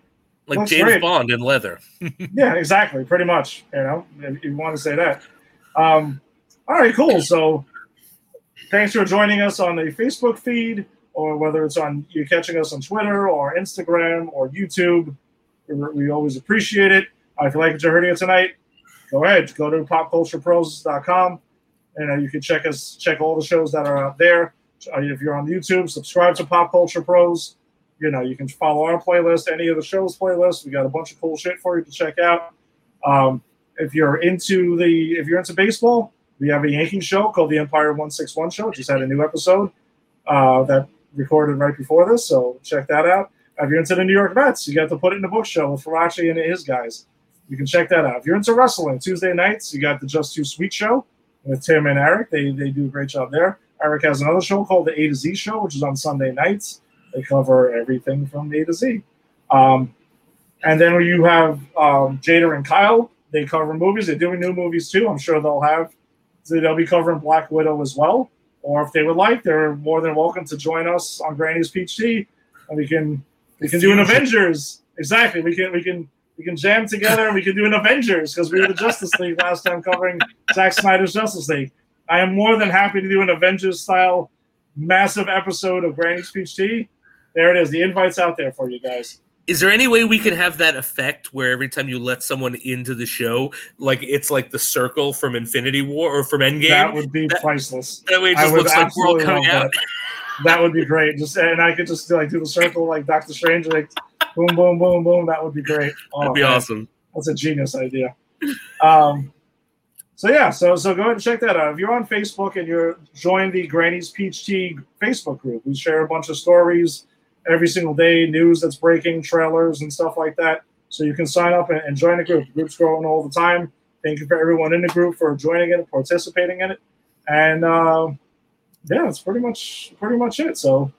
like James great. Bond in leather. (laughs) yeah, exactly. Pretty much. You know, if you want to say that. Um, all right, cool. So, thanks for joining us on the Facebook feed, or whether it's on you're catching us on Twitter or Instagram or YouTube. We, we always appreciate it. Uh, if you like what you're hearing tonight, go ahead. Go to popculturepros.com, and uh, you can check us check all the shows that are out there. Uh, if you're on YouTube, subscribe to Pop Culture Pros you know, you can follow our playlist, any of the shows playlist. We got a bunch of cool shit for you to check out. Um, if you're into the if you're into baseball, we have a Yankee show called the Empire One Six One Show. Just had a new episode uh, that recorded right before this, so check that out. If you're into the New York Mets, you got to put it in the book show with Farachi and his guys. You can check that out. If you're into wrestling, Tuesday nights, you got the Just Too Sweet show with Tim and Eric. They they do a great job there. Eric has another show called the A to Z show, which is on Sunday nights. They cover everything from A to Z. Um, and then you have um, Jada and Kyle. They cover movies. They're doing new movies too. I'm sure they'll have. They'll be covering Black Widow as well. Or if they would like, they're more than welcome to join us on Granny's Peach Tea, and we can we can do an Avengers. Exactly. We can we can we can jam together and we can do an Avengers because we were the Justice League last time covering Zack Snyder's Justice League. I am more than happy to do an Avengers style massive episode of Granny's Peach Tea there it is. The invite's out there for you guys. Is there any way we can have that effect where every time you let someone into the show, like it's like the circle from Infinity War or from Endgame? That would be that, priceless. That way it just looks like we're all coming out. That. that. would be great. Just and I could just like do the circle like Doctor Strange, like boom, boom, boom, boom. That would be great. Oh, That'd be man. awesome. That's a genius idea. Um, so yeah, so so go ahead and check that out. If you're on Facebook and you're join the Granny's Peach Tea Facebook group, we share a bunch of stories every single day, news that's breaking, trailers, and stuff like that. So you can sign up and, and join the group. The group's growing all the time. Thank you for everyone in the group for joining it, participating in it, and uh, yeah, that's pretty much pretty much it. So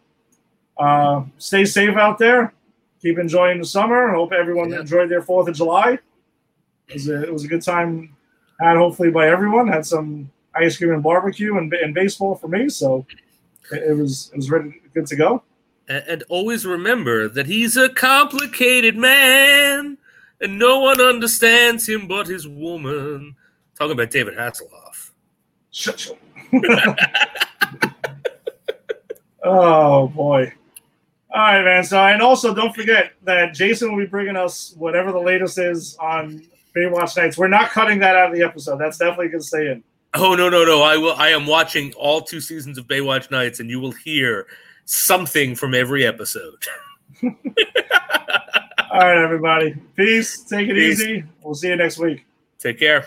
uh, stay safe out there. Keep enjoying the summer. Hope everyone yeah. enjoyed their Fourth of July. It was, a, it was a good time had hopefully by everyone. Had some ice cream and barbecue and, and baseball for me, so it, it was it was ready good to go and always remember that he's a complicated man and no one understands him but his woman. Talking about David Hasselhoff. Shut up. (laughs) oh boy. All right, man. So, and also don't forget that Jason will be bringing us whatever the latest is on Baywatch Nights. We're not cutting that out of the episode. That's definitely going to stay in. Oh no, no, no! I will. I am watching all two seasons of Baywatch Nights, and you will hear something from every episode. (laughs) All right, everybody. Peace. Take it Peace. easy. We'll see you next week. Take care.